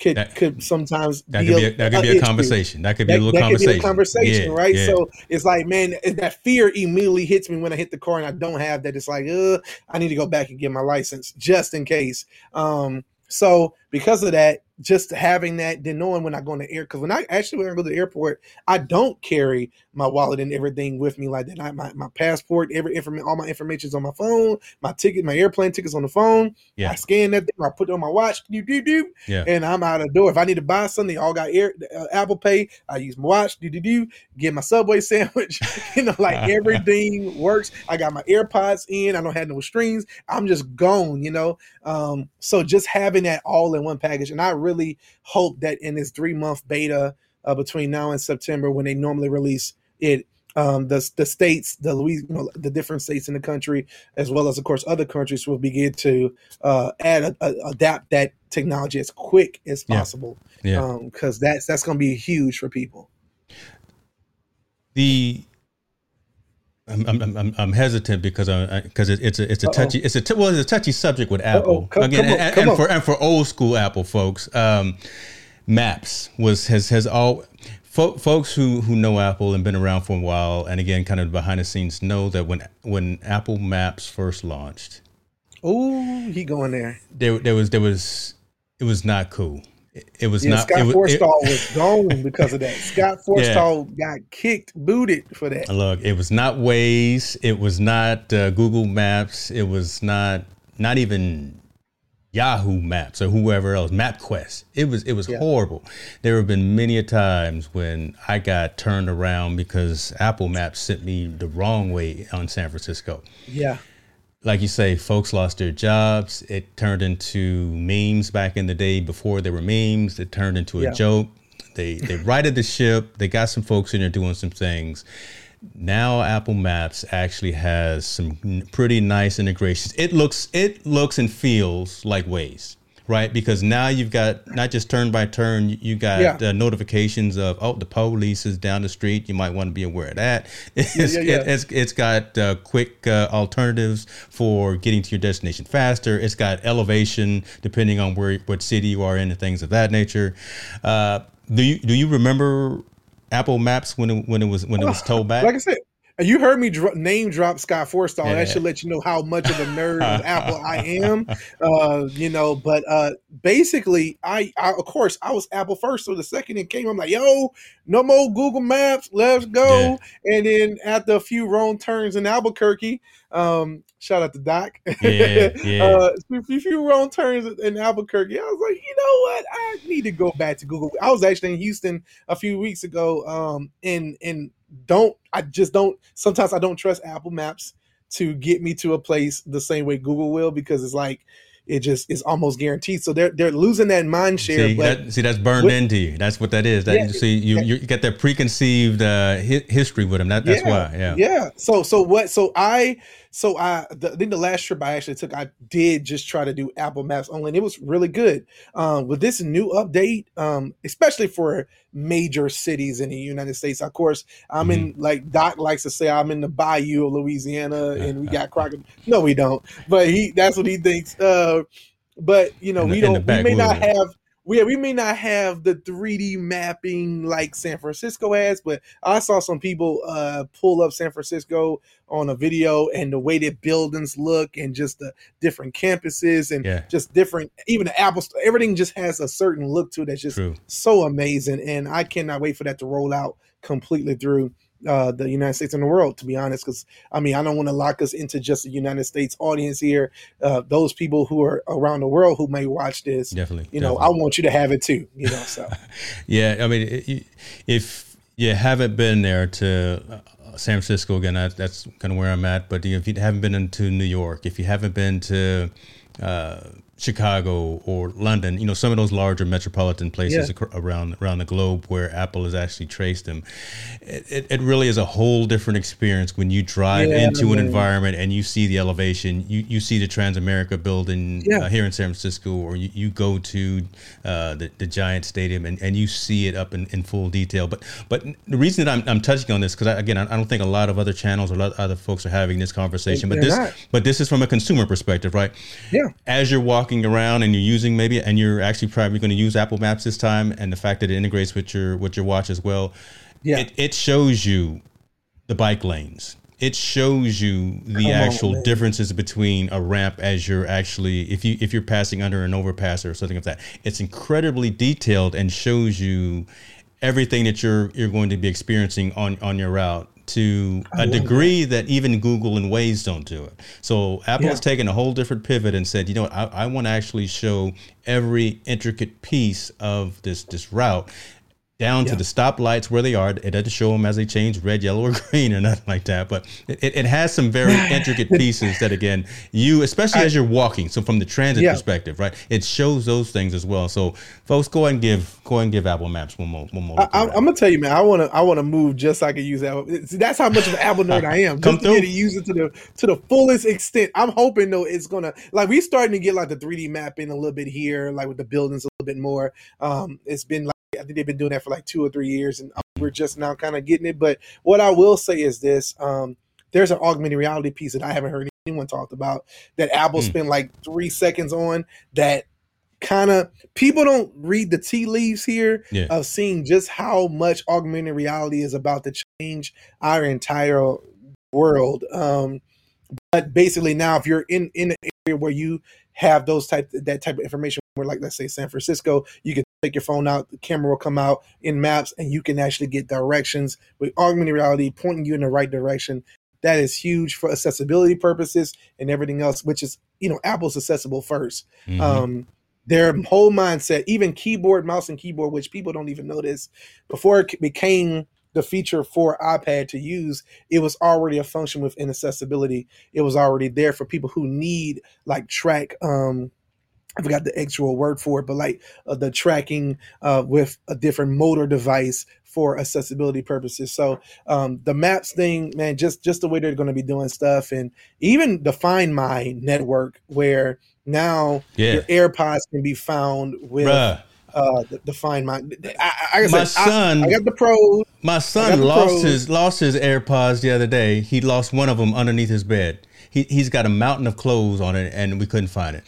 could That- could sometimes That be could a, be a, that could be a a conversation. That could be That, a little conversation. a conversation, Yeah, right? yeah. So it's like, man, that fear immediately hits me when I hit the car and I don't have that. It's like, uh, I need to go back and get my license just in case. Um, so because of that, just having that, then knowing when I go in the air, because when I actually when I go to the airport, I don't carry my wallet and everything with me like that. I, my my passport, every information, all my information is on my phone. My ticket, my airplane tickets on the phone. Yeah. I scan that thing, I put it on my watch, do do do, Yeah. and I'm out of the door. If I need to buy something, they all got air uh, Apple Pay. I use my watch, do do do, get my Subway sandwich. you know, like everything works. I got my AirPods in. I don't have no strings. I'm just gone. You know, um, so just having that all in one package, and I really hope that in this three month beta uh, between now and September, when they normally release it. Um, the the states, the Louis, you know, the different states in the country, as well as of course other countries, will begin to uh, add a, a- adapt that technology as quick as Yeah. possible. Yeah. because that's that's going to be huge for people. the I'm, I'm, I'm, I'm hesitant because I because it, it's a it's a Uh-oh. touchy it's a t- well it's a touchy subject with Apple Come- again come on, and, and for and for old school Apple folks um, Maps was has has all fo- folks who who know Apple and been around for a while and again kind of behind the scenes know that when when Apple Maps first launched oh he going there. there there was there was it was not cool it, was Yeah, not Scott it was, it- Forstall was gone because of that. Scott Forstall got kicked, booted for that. Look, it was not Waze. It was not uh, Google Maps. It was not not even Yahoo Maps or whoever else. MapQuest. It was it was Yeah. horrible. There have been many a times when I got turned around because Apple Maps sent me the wrong way on San Francisco. Yeah, Like you say, folks lost their jobs. It turned into memes back in the day before there were memes. It turned into a Yeah. joke. They they righted the ship. They got some folks in there doing some things. Now Apple Maps actually has some pretty nice integrations. It looks it looks and feels like Waze, right? Because now you've got not just turn by turn. You got Yeah. uh, notifications of oh the police is down the street. You might want to be aware of that. It's yeah, yeah. it's it's got uh, quick uh, alternatives for getting to your destination faster. It's got elevation depending on where what city you are in and things of that nature. Uh, do you do you remember Apple Maps when it, when it was when it was told back? like I said, you heard me dro- name drop Scott Forstall. Yeah. That should let you know how much of a nerd of Apple I am. Uh, you know, but uh, basically, I, I of course I was Apple first. So the second it came, I'm like, yo, no more Google Maps, let's go. And then after a few wrong turns in Albuquerque, um, shout out to Doc. Yeah, yeah. uh, a few, wrong turns in Albuquerque. I was like, you know what? I need to go back to Google. I was actually in Houston a few weeks ago, um, and and don't I just don't sometimes I don't trust Apple Maps to get me to a place the same way Google will because it's like it just is almost guaranteed. So they're they're losing that mind share. See, that, see, that's burned with- into you. That's what that is. That Yeah, you see, you you get that preconceived uh, hi- history with them. That, that's why. Yeah. yeah. So so what? So I so I the, I think the last trip I actually took, I did just try to do Apple Maps only, and it was really good. Um, with this new update, um, especially for major cities in the United States. Of course, I'm in Mm-hmm. like Doc likes to say, I'm in the Bayou of Louisiana, and we got crocodile. No, we don't. But he that's what he thinks. Uh, but you know, In the- we don't. We may not have. We, we may not have the 3D mapping like San Francisco has, but I saw some people uh, pull up San Francisco on a video and the way that buildings look and just the different campuses and Yeah. just different, even the Apple Store, everything just has a certain look to it that's just True. so amazing. And I cannot wait for that to roll out completely through uh, the United States and the world, to be honest. Because I mean, I don't want to lock us into just the United States audience here. Uh, those people who are around the world who may watch this, Definitely. you know, definitely. I want you to have it too. You know, so Yeah, I mean, it- if you haven't been there to uh, San Francisco again, that, that's kind of where I'm at. But if you haven't been into New York, if you haven't been to uh, Chicago or London, you know, some of those larger metropolitan places yeah. around around the globe where Apple has actually traced them. It, it, it really is a whole different experience when you drive yeah, into an environment and you see the elevation. You you see the Transamerica building yeah. uh, here in San Francisco, or you, you go to uh, the the Giant Stadium and, and you see it up in, in full detail. But but the reason that I'm, I'm touching on this because again I, I, don't think a lot of other channels or a lot of other folks are having this conversation. But this not. but this is from a consumer perspective, right? Yeah. As you're walking walking around and you're using maybe and you're actually probably going to use Apple Maps this time and the fact that it integrates with your with your watch as well. Yeah. It, it shows you the bike lanes. It shows you the Come actual on, differences between a ramp as you're actually if you if you're passing under an overpass or something like that. It's incredibly detailed and shows you everything that you're you're going to be experiencing on on your route to a degree that. that. even Google and Waze don't do it. So Apple yeah. has taken a whole different pivot and said, you know what, I, I want to actually show every intricate piece of this this route down yeah. to the stoplights where they are. It doesn't show them as they change red, yellow, or green or nothing like that. But it, it has some very intricate pieces that, again, you, especially I, as you're walking. So from the transit yeah. perspective, right, it shows those things as well. So folks, go ahead and give go ahead and give Apple Maps one more one more. I, am gonna tell you, man. I wanna I wanna move just so I can use Apple. See, that's how much of an Apple nerd I am. Come through. to use it to the to the fullest extent. I'm hoping though it's gonna like we starting to get like the 3D mapping a little bit here, like with the buildings a little bit more. Um, it's been like I think they've been doing that for like two or three years, and we're just now kind of getting it. But what I will say is this: um, there's an augmented reality piece that I haven't heard anyone talked about that Apple mm. spent like three seconds on. That kind of people don't read the tea leaves here yeah. of seeing just how much augmented reality is about to change our entire world. Um, but basically, now if you're in in an area where you have those type that type of information, where like let's say San Francisco, you can take your phone out, the camera will come out in maps, and you can actually get directions with augmented reality pointing you in the right direction. That is huge for accessibility purposes and everything else, which is you know Apple's accessible 1st mm-hmm. um, their whole mindset, even keyboard, mouse, and keyboard, which people don't even notice, before it became the feature for iPad to use, it was already a function within accessibility. It was already there for people who need like track um, I forgot the actual word for it, but like uh, the tracking uh, with a different motor device for accessibility purposes. So um, the maps thing, man, just just the way they're going to be doing stuff, and even the Find My network, where now yeah. your AirPods can be found with. Uh, the, the Find My, I, I, my son, I, I, got the pros. My son lost pros. his lost his AirPods the other day. He lost one of them underneath his bed. He he's got a mountain of clothes on it, and we couldn't find it.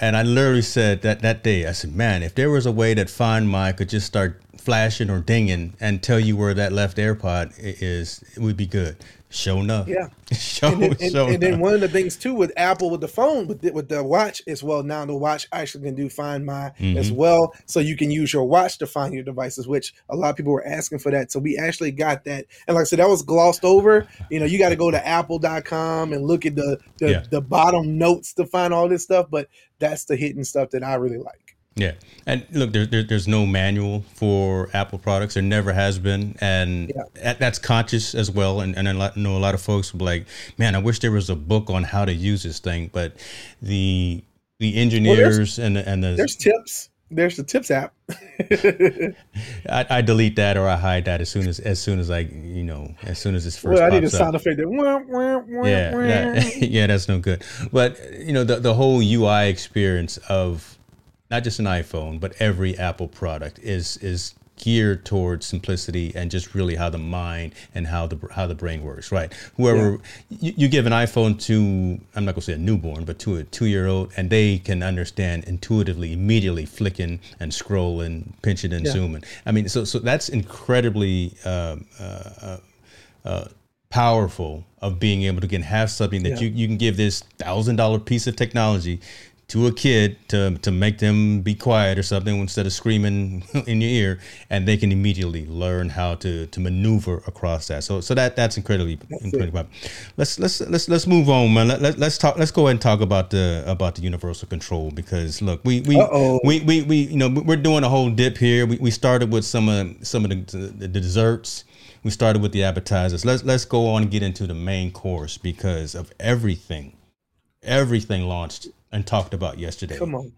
And I literally said that that day, I said, man, if there was a way that Find My could just start flashing or dinging and tell you where that left AirPod is, it would be good. Show enough. Yeah. show, and, then, show and, and then one of the things too with Apple with the phone with the, with the watch as well. Now the watch actually can do Find My mm-hmm. as well, so you can use your watch to find your devices, which a lot of people were asking for that. So we actually got that, and like I said, that was glossed over. You know, you got to go to Apple.com and look at the the, yeah. the bottom notes to find all this stuff, but that's the hidden stuff that I really like. Yeah, and look, there, there, there's no manual for Apple products. There never has been, and yeah. that, that's conscious as well. And, and I know a lot of folks will be like, "Man, I wish there was a book on how to use this thing." But the the engineers well, and the, and the there's tips. There's the tips app. I, I, delete that or I hide that as soon as as soon as I you know as soon as this first. Well, I need a sound effect. That, wah, wah, wah, yeah, that, yeah, that's no good. But you know the the whole UI experience of not just an iPhone, but every Apple product is is geared towards simplicity and just really how the mind and how the how the brain works. Right. Whoever yeah. you, you, give an iPhone to, I'm not gonna say a newborn, but to a two year old, and they can understand intuitively, immediately flicking and scrolling, pinching and yeah. zooming. I mean, so so that's incredibly. Um, uh, uh, uh, powerful of being able to again have something that yeah. you, you can give this thousand dollar piece of technology to a kid to to make them be quiet or something instead of screaming in your ear, and they can immediately learn how to to maneuver across that. So so that that's incredibly that's incredible. Let's let's let's let's move on, man. Let, let, us talk. Let's go ahead and talk about the about the universal control because look, we we we, we we you know we're doing a whole dip here. We, we started with some of some of the, the, the desserts. We started with the appetizers. Let's let's go on and get into the main course because of everything everything launched and talked about yesterday. Come on.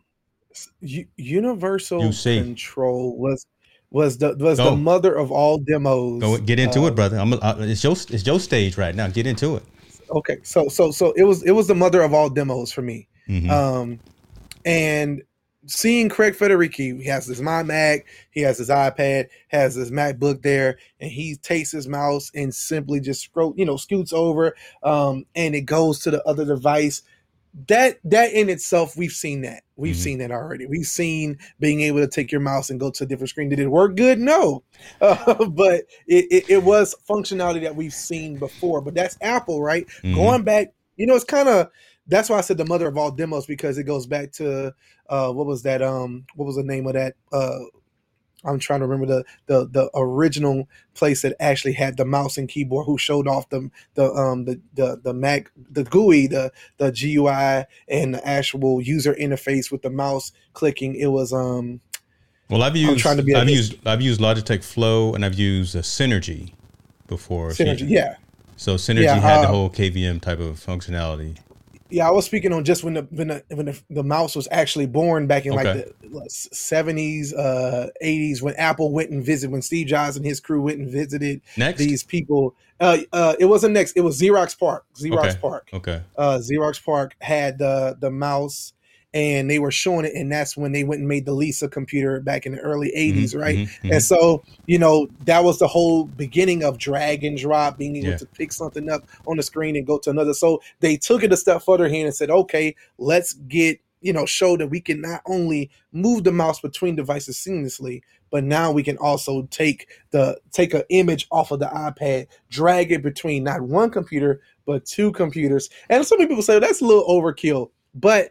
U- Universal UC. Control was was the was Go. the mother of all demos. Go get into Uh, it, brother. I'm. Uh, it's your it's your stage right now. Get into it. Okay, so so so it was it was the mother of all demos for me. Mhm. Um, and seeing Craig Federighi, he has his my Mac, he has his iPad, has his MacBook there, and he takes his mouse and simply just scroll, you know, scoots over, um, and it goes to the other device. That that in itself, we've seen that. We've Mhm. seen that already. We've seen being able to take your mouse and go to a different screen. Did it work good? No, uh, but it, it, it was functionality that we've seen before. But that's Apple, right? Mhm. going back you know it's kind of that's why i said the mother of all demos because it goes back to uh what was that um what was the name of that uh i'm trying to remember the the the original place that actually had the mouse and keyboard who showed off the the um the the, the mac the gui the the gui and the actual user interface with the mouse clicking it was um Well, I've used trying to be a I've used I've used Logitech Flow and I've used uh, Synergy before. So- synergy yeah So Synergy Yeah, had the uh, whole KVM type of functionality. Yeah, I was speaking on just when the when the when the, the mouse was actually born back in Okay. like the seventies, uh, eighties, when Apple went and visited, when Steve Jobs and his crew went and visited Next. these people. Uh, uh, it wasn't next. It was Xerox PARC. Xerox Okay. PARC. okay. Uh, Xerox PARC had the the mouse, and they were showing it, and that's when they went and made the Lisa computer back in the early 80s Mhm, right? mhm, mhm. And so, you know, that was the whole beginning of drag and drop, being able Yeah. to pick something up on the screen and go to another. So they took it a step further here and said, okay, let's get, you know, show that we can not only move the mouse between devices seamlessly, but now we can also take the take an image off of the iPad, drag it between not one computer, but two computers. And some people say that's a little overkill, but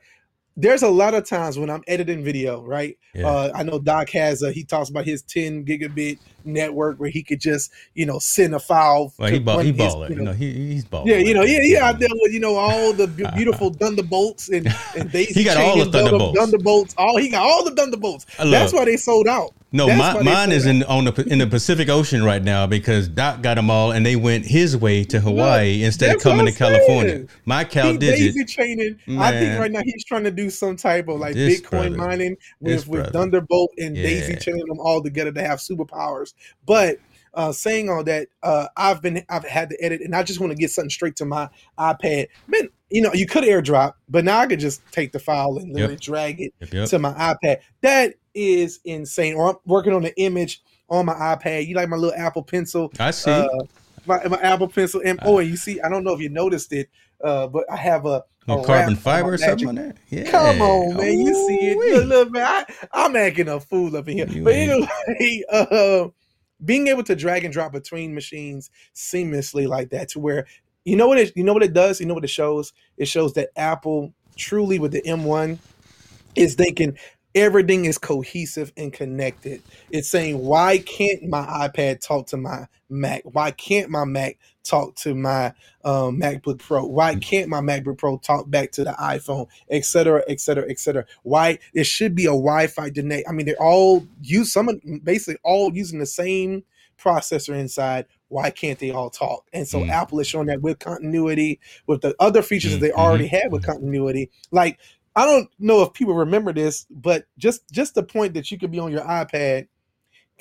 there's a lot of times when I'm editing video, right? Yeah. Uh, I know Doc has a, he talks about his 10 gigabit network where he could just, you know, send a file. well, he ball, he his, baller. you know, he, he's baller. yeah, you know, yeah, yeah, out there with you know all the beautiful thunderbolts and and they He got all the Thunderbolts. Thunderbolts, all he got all the thunderbolts. That's why they sold out. No, my, mine is in on the in the Pacific Ocean right now because Doc got them all, and they went his way to Hawaii instead of coming to California. My Cal he digit, daisy chaining. I think right now he's trying to do some type of like This Bitcoin brother. mining This with, with brother. Thunderbolt and Yeah. daisy chaining them all together to have superpowers. But uh, saying all that, uh, I've been I've had to edit, and I just want to get something straight to my iPad. Man, you know, you could AirDrop, but now I could just take the file and literally drag it Yep, yep. to my iPad. That is insane. Or I'm working on the image on my iPad. You like my little Apple Pencil? I see. Uh, my, my Apple Pencil. And oh, and you see, I don't know if you noticed it, uh, but I have a, a carbon fiber or something on there. Yeah. Come on, man. You see it. Ooh-wee. Look, look, man. I, I'm acting a fool up in here. You but anyway, uh, being able to drag and drop between machines seamlessly like that to where you know what it you know what it does? You know what it shows? It shows that Apple truly with the M1 is thinking everything is cohesive and connected. It's saying, why can't my iPad talk to my Mac? Why can't my Mac talk to my um, MacBook Pro? Why can't my MacBook Pro talk back to the iPhone, et cetera, et cetera, et cetera? Why it should be a Wi-Fi delay? I mean, they're all use some of basically all using the same processor inside. Why can't they all talk? And so Mm. Apple is showing that with continuity, with the other features that they Mm, already had with continuity. Like I don't know if people remember this, but just just the point that you could be on your iPad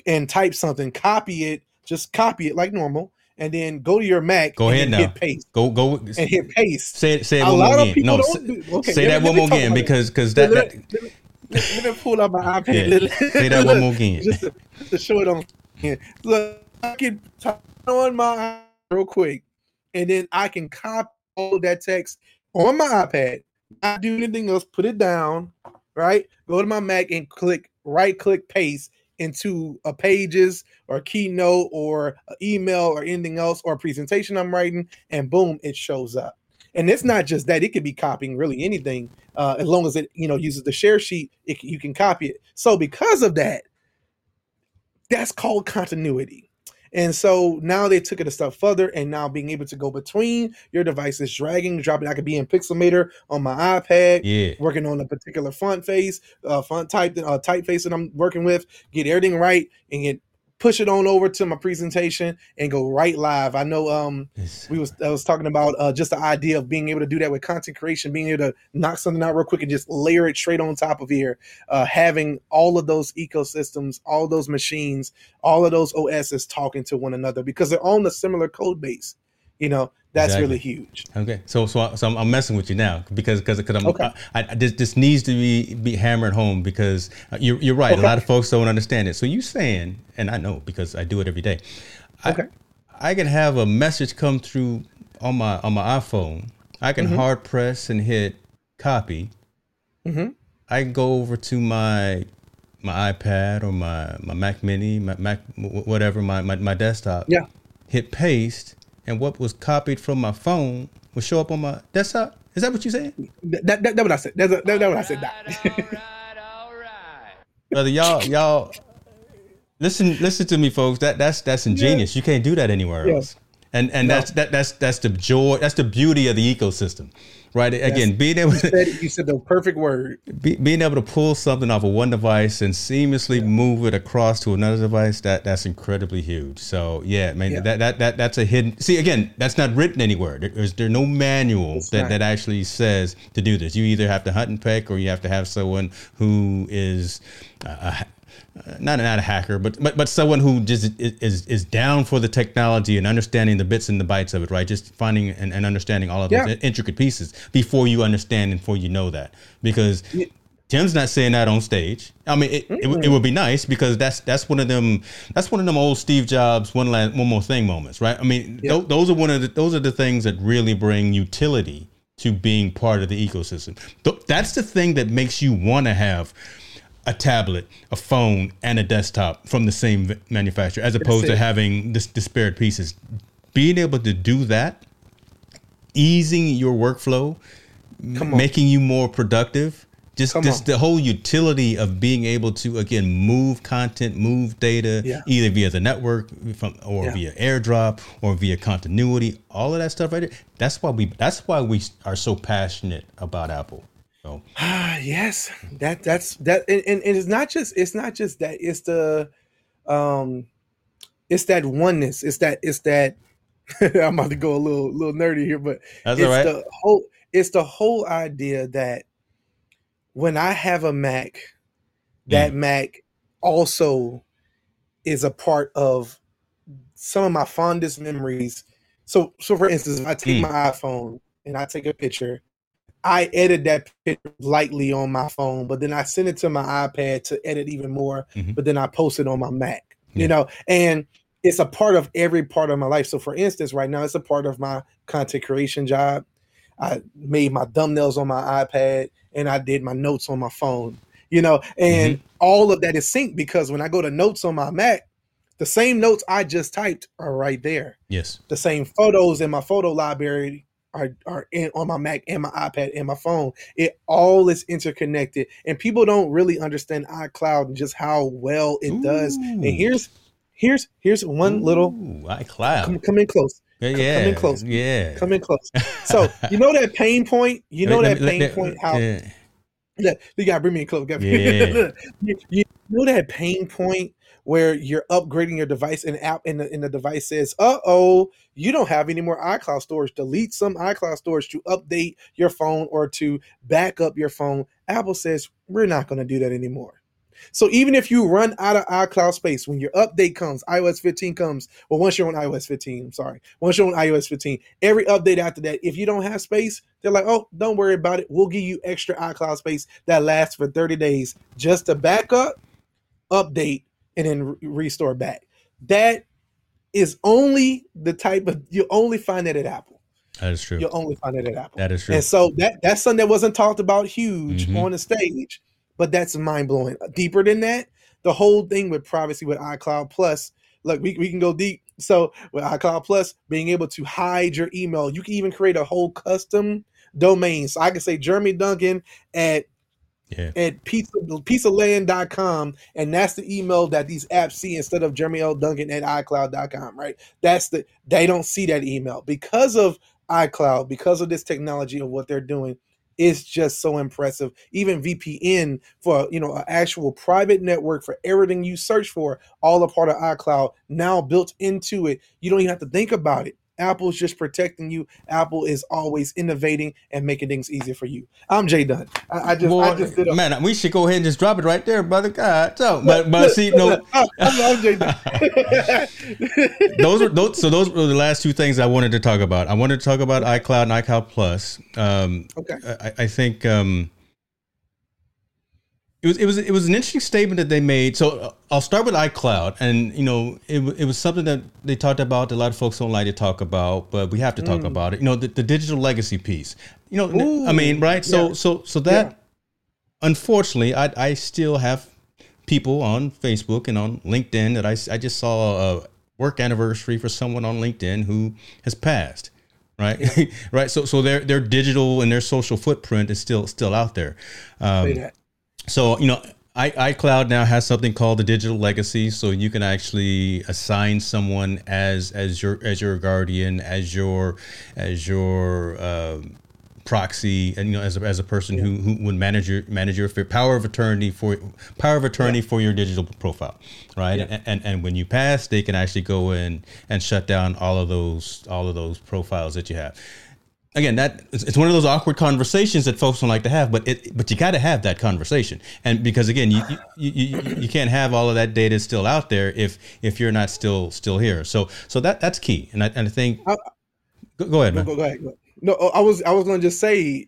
and type something, copy it, just copy it like normal, and then go to your Mac. Go ahead now. Hit paste Go go. and hit paste. Say it. Say it A one lot more of again. No, say, do. Okay, say that one more again because because that, let, that me, let, me, let me pull up my iPad. Yeah, Let- let- say that one more again. just to, to show it on. Look, I can turn on my real quick, and then I can copy all that text on my iPad. Not do anything else. Put it down. Right. Go to my Mac and click right click paste into a pages or keynote or email or anything else or a presentation I'm writing, and boom, it shows up. And it's not just that; it could be copying really anything, uh, as long as it you know uses the share sheet. It, you can copy it. So because of that, that's called continuity. And so now they took it a step further, and now being able to go between your devices, dragging, dropping. I could be in Pixelmator on my iPad, yeah. working on a particular font face, uh, font type, uh, typeface that I'm working with, get everything right, and get push it on over to my presentation and go right live. I know um we was I was talking about uh, just the idea of being able to do that with content creation, being able to knock something out real quick and just layer it straight on top of here. Uh, having all of those ecosystems, all those machines, all of those OSs talking to one another because they're on a similar code base. You know, that's Exactly. really huge. Okay, so so, I- so I'm, I'm messing with you now because because because I'm Okay. I, I, this this needs to be be hammered home because uh, you're you're right. A lot of folks don't understand it. So you saying, and I know because I do it every day. Okay. I, I can have a message come through on my on my iPhone. I can Mm-hmm. hard press and hit copy. Mm-hmm. I can go over to my my iPad or my my Mac Mini, my Mac whatever, my my, my desktop. Yeah. Hit paste, and what was copied from my phone will show up on my desktop. Is that what you're saying, That, that, that, that what I said. That's, that, that what I said. That. brother? Y'all y'all listen listen to me, folks. That that's that's ingenious. You can't do that anywhere Yeah. else. And and that's that that's that's the joy. That's the beauty of the ecosystem, right? Again, being able you, to said, you said the perfect word. be, being able to pull something off of one device and seamlessly move it across to another device that that's incredibly huge so yeah man Yeah. that, that that that's a hidden see again that's not written anywhere There- there's there no manual that, not. that actually says to do this you either have to hunt and peck or you have to have someone who is a, not not a hacker, but but but someone who just is, is down for the technology and understanding the bits and the bytes of it, right? Just finding and, and understanding all of those intricate pieces before you understand and before you know that. Because Tim's not saying that on stage. I mean, it, it, would- it would be nice because that's that's one of them. That's one of them old Steve Jobs one last one more thing moments, right? I mean, Yeah. tho- those are one of the those are the things that really bring utility to being part of the ecosystem. Th- That's the thing that makes you want to have a tablet, a phone, and a desktop from the same manufacturer, as opposed to having this disparate pieces. Being able to do that, easing your workflow, making you more productive. Just, Come just on. the whole utility of being able to again move content, move data, Yeah. either via the network, from or Yeah. via AirDrop, or via continuity. All of that stuff right there. That's why we. That's why we are so passionate about Apple. So Ah, yes, that that's that, and, and, and it's not just it's not just that. It's the, um, it's that oneness. It's that it's that. I'm about to go a little little nerdy here, but that's it's right. the whole it's the whole idea that when I have a Mac, that Mm. Mac also is a part of some of my fondest memories. So so for instance, if I take Mm. my iPhone and I take a picture, I edit that picture lightly on my phone, but then I send it to my iPad to edit even more, Mhm. but then I post it on my Mac. Yeah. You know, and it's a part of every part of my life. So for instance, right now it's a part of my content creation job. I made my thumbnails on my iPad and I did my notes on my phone. You know, and all of that is synced because when I go to notes on my Mac, the same notes I just typed are right there. yes. The same photos in my photo library are, are in on my Mac and my iPad and my phone. It all is interconnected. And people don't really understand iCloud and just how well it does. And here's here's here's one little iCloud. come, come in close. yeah, come in close. Yeah. Come in close. So you know that pain point? You know Let that me- pain let- point how yeah. You gotta bring me in close. Yeah. You, you know that pain point where you're upgrading your device and app and the, and the device says, "Uh oh, you don't have any more iCloud storage. Delete some iCloud storage to update your phone or to back up your phone." Apple says, "We're not going to do that anymore." So even if you run out of iCloud space when your update comes, iOS 15 comes, well, once you're on iOS 15, I'm sorry, once you're on iOS 15, every update after that, if you don't have space, they're like, oh, don't worry about it. We'll give you extra iCloud space that lasts for 30 days just to back up, update, and then re- restore back. That is only the type of you only find that at Apple. That is true. You'll only find it at Apple. That is true. And so that that's something that wasn't talked about huge Mhm. on the stage, but that's mind blowing. Deeper than that, the whole thing with privacy with iCloud Plus. Look, we, we can go deep. So with iCloud Plus, being able to hide your email, you can even create a whole custom domain. So I can say Jeremy Duncan at Yeah. at pizza pizzaland.com and that's the email that these apps see instead of Jeremy L. Duncan at iCloud.com, right? That's the they don't see that email because of iCloud, because of this technology of what they're doing. it's just so impressive. Even VPN for you know an actual private network for everything you search for, all a part of iCloud now built into it. You don't even have to think about it. Apple's just protecting you. Apple is always innovating and making things easier for you. I'm Jay Dunn. I, I just, Boy, I just did a, man, we should go ahead and just drop it right there, brother. God, so but but see, no, I'm, I'm Jay Dunn. those are those. So those were the last two things I wanted to talk about. I wanted to talk about iCloud and iCloud Plus. Um, okay. I, I think um, it was it was it was an interesting statement that they made. So uh, I'll start with iCloud, and you know it, it was something that they talked about. that A lot of folks don't like to talk about, but we have to talk about it. You know, the, the digital legacy piece. You know, I mean, right? So yeah. so so that Yeah. unfortunately, I I still have people on Facebook and on LinkedIn that I I just saw a work anniversary for someone on LinkedIn who has passed. Right, right. So, so their their digital and their social footprint is still still out there. Um. So you know, I, iCloud now has something called the digital legacy, so you can actually assign someone as as your as your guardian, as your as your um, proxy, and you know, as a, as a person who, who would manage your manage your power of attorney for power of attorney for your digital profile, right? Yeah. And, and and when you pass, they can actually go in and shut down all of those all of those profiles that you have again that it's one of those awkward conversations that folks don't like to have but it but you got to have that conversation. And because again you, you you you can't have all of that data still out there if if you're not still still here. So so that that's key. And i, and I think go, go ahead man. go, go ahead. No, oh, I was I was going to just say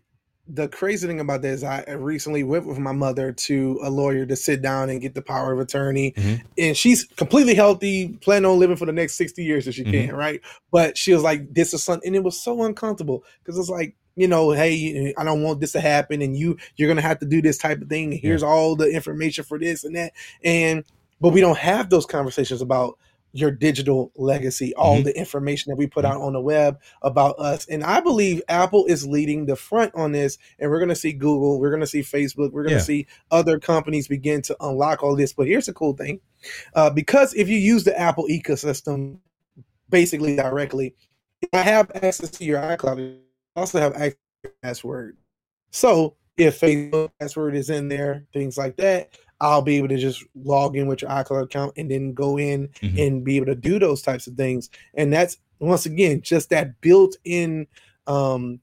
the crazy thing about that is I recently went with my mother to a lawyer to sit down and get the power of attorney, Mhm. and she's completely healthy, planning on living for the next sixty years if she Mhm. can, right? But she was like, "This is something," and it was so uncomfortable because it's like. You know, hey, I don't want this to happen, and you you're gonna have to do this type of thing. Here's all the information for this and that, and but we don't have those conversations about your digital legacy, all Mhm. the information that we put Mhm. out on the web about us. And I believe Apple is leading the front on this. And we're going to see Google, we're going to see Facebook, we're going to Yeah. see other companies begin to unlock all this. But here's the cool thing uh, because if you use the Apple ecosystem basically directly, I have access to your iCloud. I also have access to your password. So if Facebook password is in there, things like that, I'll be able to just log in with your iCloud account and then go in Mhm. and be able to do those types of things. And that's once again just that built-in um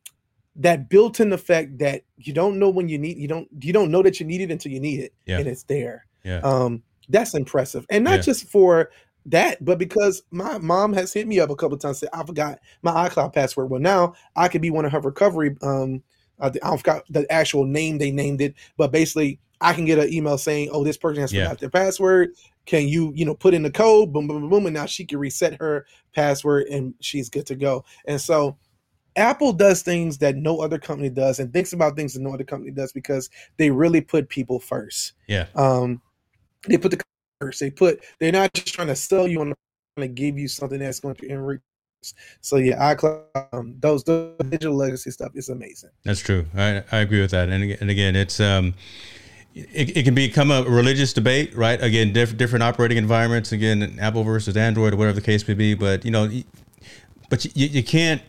that built-in effect that you don't know when you need you don't you don't know that you need it until you need it Yeah. and it's there. yeah Um that's impressive. And not Yeah. just for that, but because my mom has hit me up a couple times said I forgot my iCloud password. Well, now I could be one of her recovery um I forgot the actual name they named it, but basically I can get an email saying, "Oh, this person has Yeah. forgot their password. Can you, you know, put in the code? Boom, boom, boom, boom, and now she can reset her password and she's good to go." And so, Apple does things that no other company does, and thinks about things that no other company does because they really put people first. yeah Um, they put the first. They put. They're not just trying to sell you on the trying to give you something that's going to enrich. So yeah, iCloud, um, those the digital legacy stuff is amazing. That's true. I, I agree with that. And, and again, it's um, it, it can become a religious debate, right? Again, diff, different operating environments. Again, Apple versus Android, or whatever the case may be. But you know, but you, you can't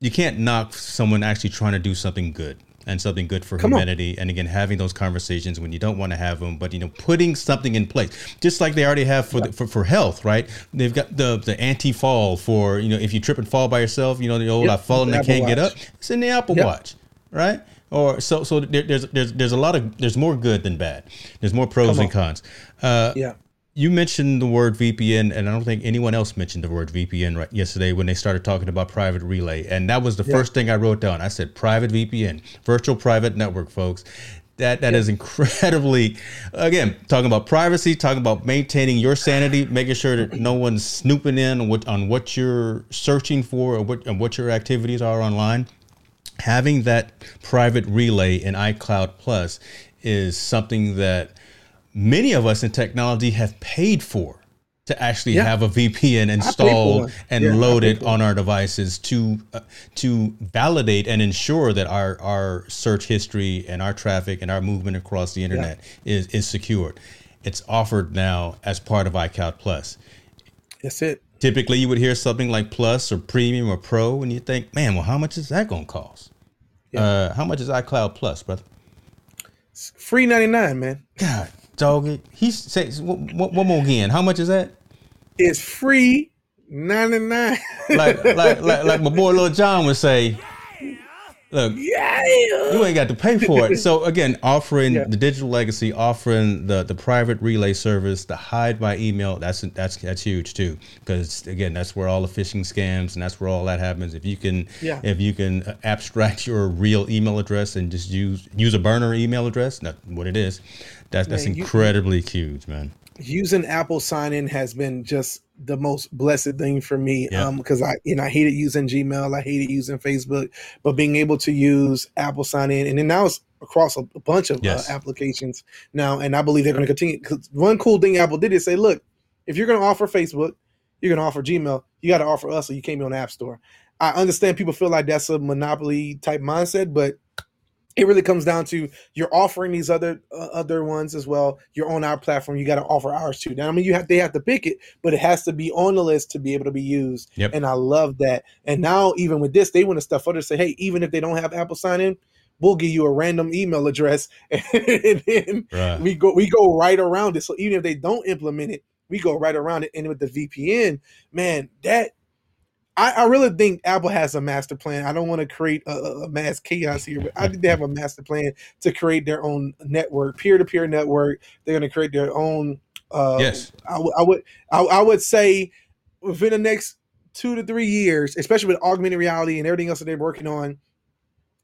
you can't knock someone actually trying to do something good and something good for Come on. humanity. And again, having those conversations when you don't want to have them, but you know, putting something in place, just like they already have for the, for, for health, right? They've got the the anti fall for you know if you trip and fall by yourself, you know the old Yep, I fall and I can't get up. It's in the Apple Yep. Watch, right? Or so so there, there's there's there's a lot of there's more good than bad. There's more pros and on. cons. Uh, Yeah. you mentioned the word VPN, and I don't think anyone else mentioned the word VPN right yesterday when they started talking about private relay, and that was the Yeah. first thing I wrote down. I said private VPN, virtual private network, folks. That that is incredibly, again, talking about privacy, talking about maintaining your sanity, making sure that no one's snooping in on what on what you're searching for or what and what your activities are online having that private relay in iCloud Plus is something that many of us in technology have paid for to actually Yeah. have a VPN installed and Yeah, loaded on our devices to uh, to validate and ensure that our our search history and our traffic and our movement across the internet is is secured. It's offered now as part of iCloud Plus That's it. Typically you would hear something like plus or premium or pro and you think man well how much is that going to cost Yeah. Uh, how much is iCloud Plus, brother? It's free ninety nine, man. God, dog it. He says one one more again. How much is that? It's free ninety nine. Like like like like my boy Lil Jon would say. Look, yeah. you ain't got to pay for it. So again, offering Yeah. the digital legacy, offering the the private relay service, the hide by email, that's that's that's huge too. Because again, that's where all the phishing scams and that's where all that happens. If you can, Yeah. if you can uh, abstract your real email address and just use use a burner email address, not what it is, that's that's Man, you- incredibly huge, man. using Apple sign in has been just the most blessed thing for me. Yeah. Um, because I you know I hated using Gmail, I hated using Facebook, but being able to use Apple sign in, and then now it's across a, a bunch of Yes. uh, applications now, and I believe they're going to continue. Because one cool thing Apple did is say, look, if you're going to offer Facebook, you're going to offer Gmail, you got to offer us, so you can't be on the App Store. I understand people feel like that's a monopoly type mindset, but it really comes down to you're offering these other uh, other ones as well. You're on our platform. You got to offer ours too. Now, I mean, you have they have to pick it, but it has to be on the list to be able to be used. Yep. And I love that. And now even with this, they want to stuff further. Say, hey, even if they don't have Apple sign in, we'll give you a random email address, and then Right. we go we go right around it. So even if they don't implement it, we go right around it. And with the VPN, man, that I, I really think Apple has a master plan. I don't want to create a, a mass chaos here, but I think they have a master plan to create their own network, peer to peer network. They're going to create their own. Uh, Yes. I, would- would I, I would say within the next two to three years, especially with augmented reality and everything else that they're working on,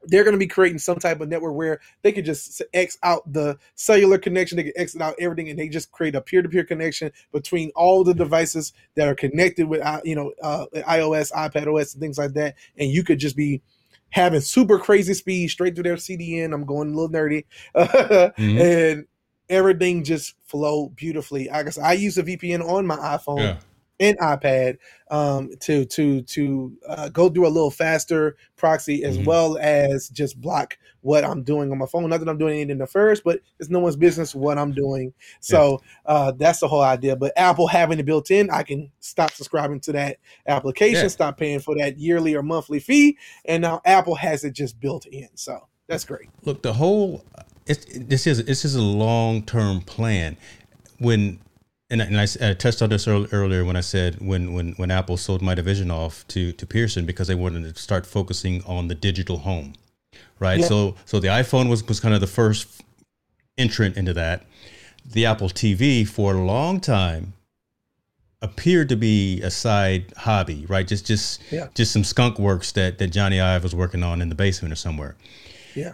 they're going to be creating some type of network where they could just X out the cellular connection, they could exit out everything, and they just create a peer-to-peer connection between all the devices that are connected with, you know, uh, iOS, iPad OS, and things like that, and you could just be having super crazy speed straight through their CDN. I'm going a little nerdy, Mhm. and everything just flow beautifully. I guess I use a VPN on my iPhone Yeah. And iPad um, to to to uh, go through a little faster proxy as Mhm. well as just block what I'm doing on my phone. Not that I'm doing anything first, but it's no one's business what I'm doing. So uh, that's the whole idea. But Apple having it built in, I can stop subscribing to that application, Yeah. stop paying for that yearly or monthly fee, and now Apple has it just built in. So that's great. look the whole it's, this is this is a long term plan when and, I- and I, I touched on this earl- earlier when I said when when when Apple sold my division off to to Pearson because they wanted to start focusing on the digital home right Yeah. so so the iPhone was was kind of the first entrant into that the Apple TV for a long time appeared to be a side hobby right just just Yeah. just some skunk works that that Jony Ive was working on in the basement or somewhere Yeah.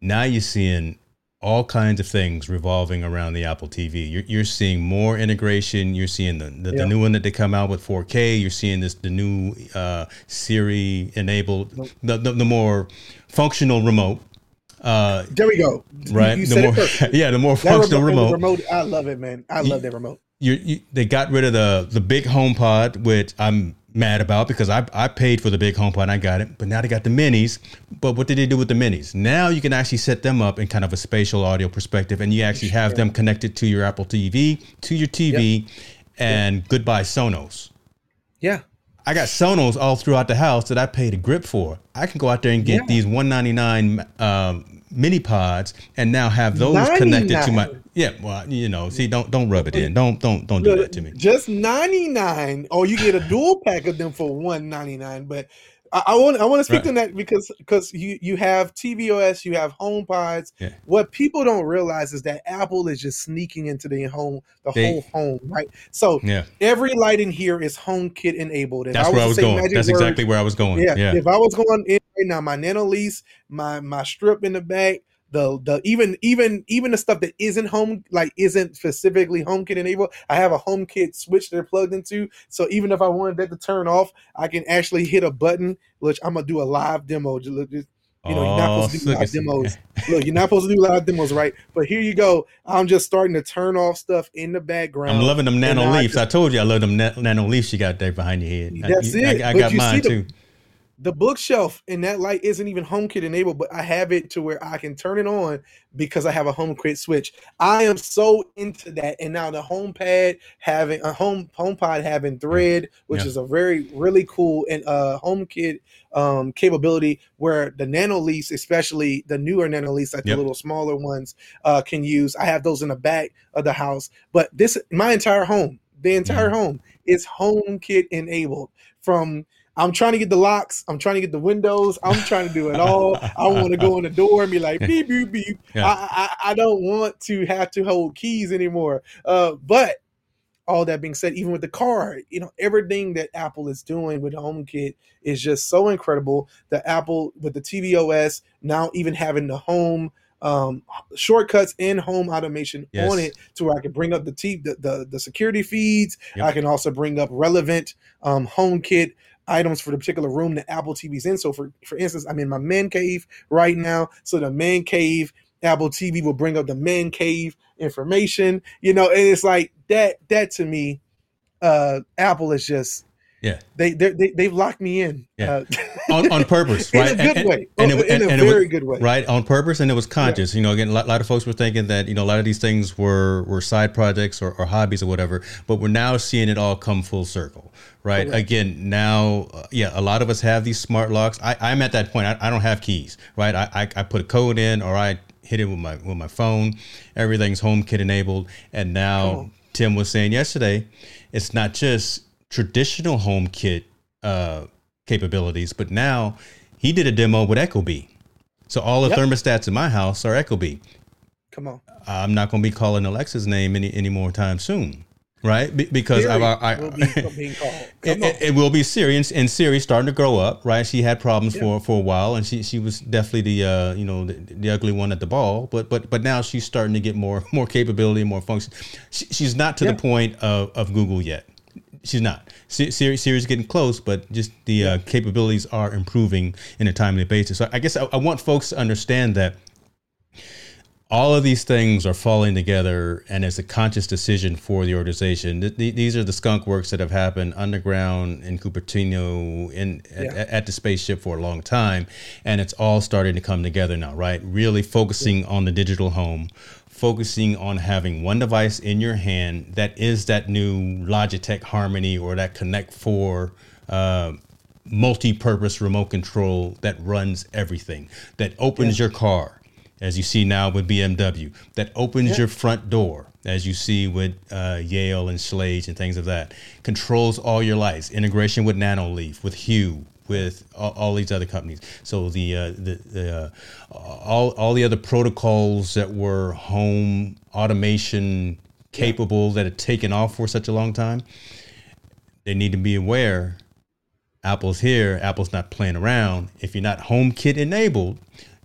now you're seeing all kinds of things revolving around the Apple TV. You're, you're seeing more integration. You're seeing the, the, Yeah. the new one that they come out with 4K. You're seeing this the new uh, Siri enabled, the, the, the more functional remote. Uh, There we go. right, You the more yeah, the more That functional remote, remote. remote, I love it, man. I love that remote. You, you, they got rid of the the big HomePod, which I'm mad about because I I paid for the big HomePod and I got it, but now they got the minis. But what did they do with the minis? Now you can actually set them up in kind of a spatial audio perspective, and you actually have them connected to your Apple TV, to your TV, and goodbye Sonos. Yeah. I got Sonos all throughout the house that I paid a grip for. I can go out there and get Yeah. these 199 um, mini pods and now have those connected to my yeah. Well, you know, see, don't don't rub it in. Don't don't don't do that to me. Just ninety nine, or you get a dual pack of them for one ninety nine. But I, I want I want to speak Right. to that because because you you have tvOS, you have HomePods. Yeah. What people don't realize is that Apple is just sneaking into the home, the They- whole home, right? So Yeah. every light in here is HomeKit enabled. If That's I where I was going. That's words, exactly where I was going. yeah, Yeah. If I was going in right now, my Nanoleafs, my my strip in the back, the the even even even the stuff that isn't home like isn't specifically HomeKit enabled. I have a HomeKit switch they're plugged into. So even if I wanted that to turn off, I can actually hit a button. Which I'm gonna do a live demo. Just, just, you know, you're not oh, supposed to do live demos. Look, you're not supposed to do live demos, right? But here you go. I'm just starting to turn off stuff in the background. I'm loving them nano now I leaves. I told you I love them na- nano leaves you got there behind your head. I- That's I, it. I, I got mine see the- too. The bookshelf in that light isn't even HomeKit enabled, but I have it to where I can turn it on because I have a HomeKit switch. I am so into that, and now the HomePad having a home HomePod having Thread, which Yeah. is a very really cool and uh HomeKit um capability where the Nano Leafs, especially the newer Nano Leafs, like Yep. the little smaller ones, uh can use. I have those in the back of the house, but this my entire home, the entire home is HomeKit enabled from I'm trying to get the locks. I'm trying to get the windows. I'm trying to do it all. I want to go in the door and be like beep beep beep. Yeah. I, I I don't want to have to hold keys anymore. Uh, but all that being said, even with the car, you know everything that Apple is doing with HomeKit is just so incredible. The Apple with the tvOS now even having the home um shortcuts and home automation Yes. on it to where I can bring up the t the, the, the security feeds. Yep. I can also bring up relevant um HomeKit items for the particular room that Apple TV's in. So for for instance, I'm in my man cave right now. So the man cave Apple TV will bring up the man cave information, you know, and it's like that that to me, uh Apple is just Yeah. they they they they've locked me in. Yeah. Uh, on, on purpose, in right? a good And- way. and it- in and- a and it was- very good way. right on purpose and it was conscious you know again a lot, lot of folks were thinking that you know a lot of these things were were side projects or, or hobbies or whatever but we're now seeing it all come full circle right Correct. again now uh, yeah a lot of us have these smart locks I, i'm at that point I, I don't have keys right I, I i put a code in or i hit it with my with my phone everything's HomeKit enabled and now tim was saying yesterday it's not just traditional HomeKit uh capabilities but now he did a demo with ecobee so all the Yep. thermostats in my house are Ecobee. Come on. I'm not going to be calling Alexa's name any any more time soon, right? Be- because I, I, will be being called. it, it, it will be Siri, and, and Siri's starting to grow up, right? She had problems Yeah. for for a while, and she she was definitely the uh, you know the, the ugly one at the ball, but but but now she's starting to get more more capability, and more function. She, she's not to Yeah. the point of, of Google yet. She's not. Si- Siri Siri's getting close, but just the uh, capabilities are improving in a timely basis. So I guess I, I want folks to understand that all of these things are falling together and it's a conscious decision for the organization. Th- th- these are the skunk works that have happened underground in Cupertino in Yeah. at the spaceship for a long time and it's all starting to come together now, right? Really focusing on the digital home, focusing on having one device in your hand that is that new Logitech Harmony or that Connect 4 uh, multi-purpose remote control that runs everything, that opens your car as you see now with BMW, that opens your front door, as you see with uh, Yale and Schlage and things of that, controls all your lights, integration with Nanoleaf, with Hue, with all, all these other companies. So the uh, the, the uh, all all the other protocols that were home automation capable that had taken off for such a long time, they need to be aware. Apple's here. Apple's not playing around. If you're not HomeKit enabled,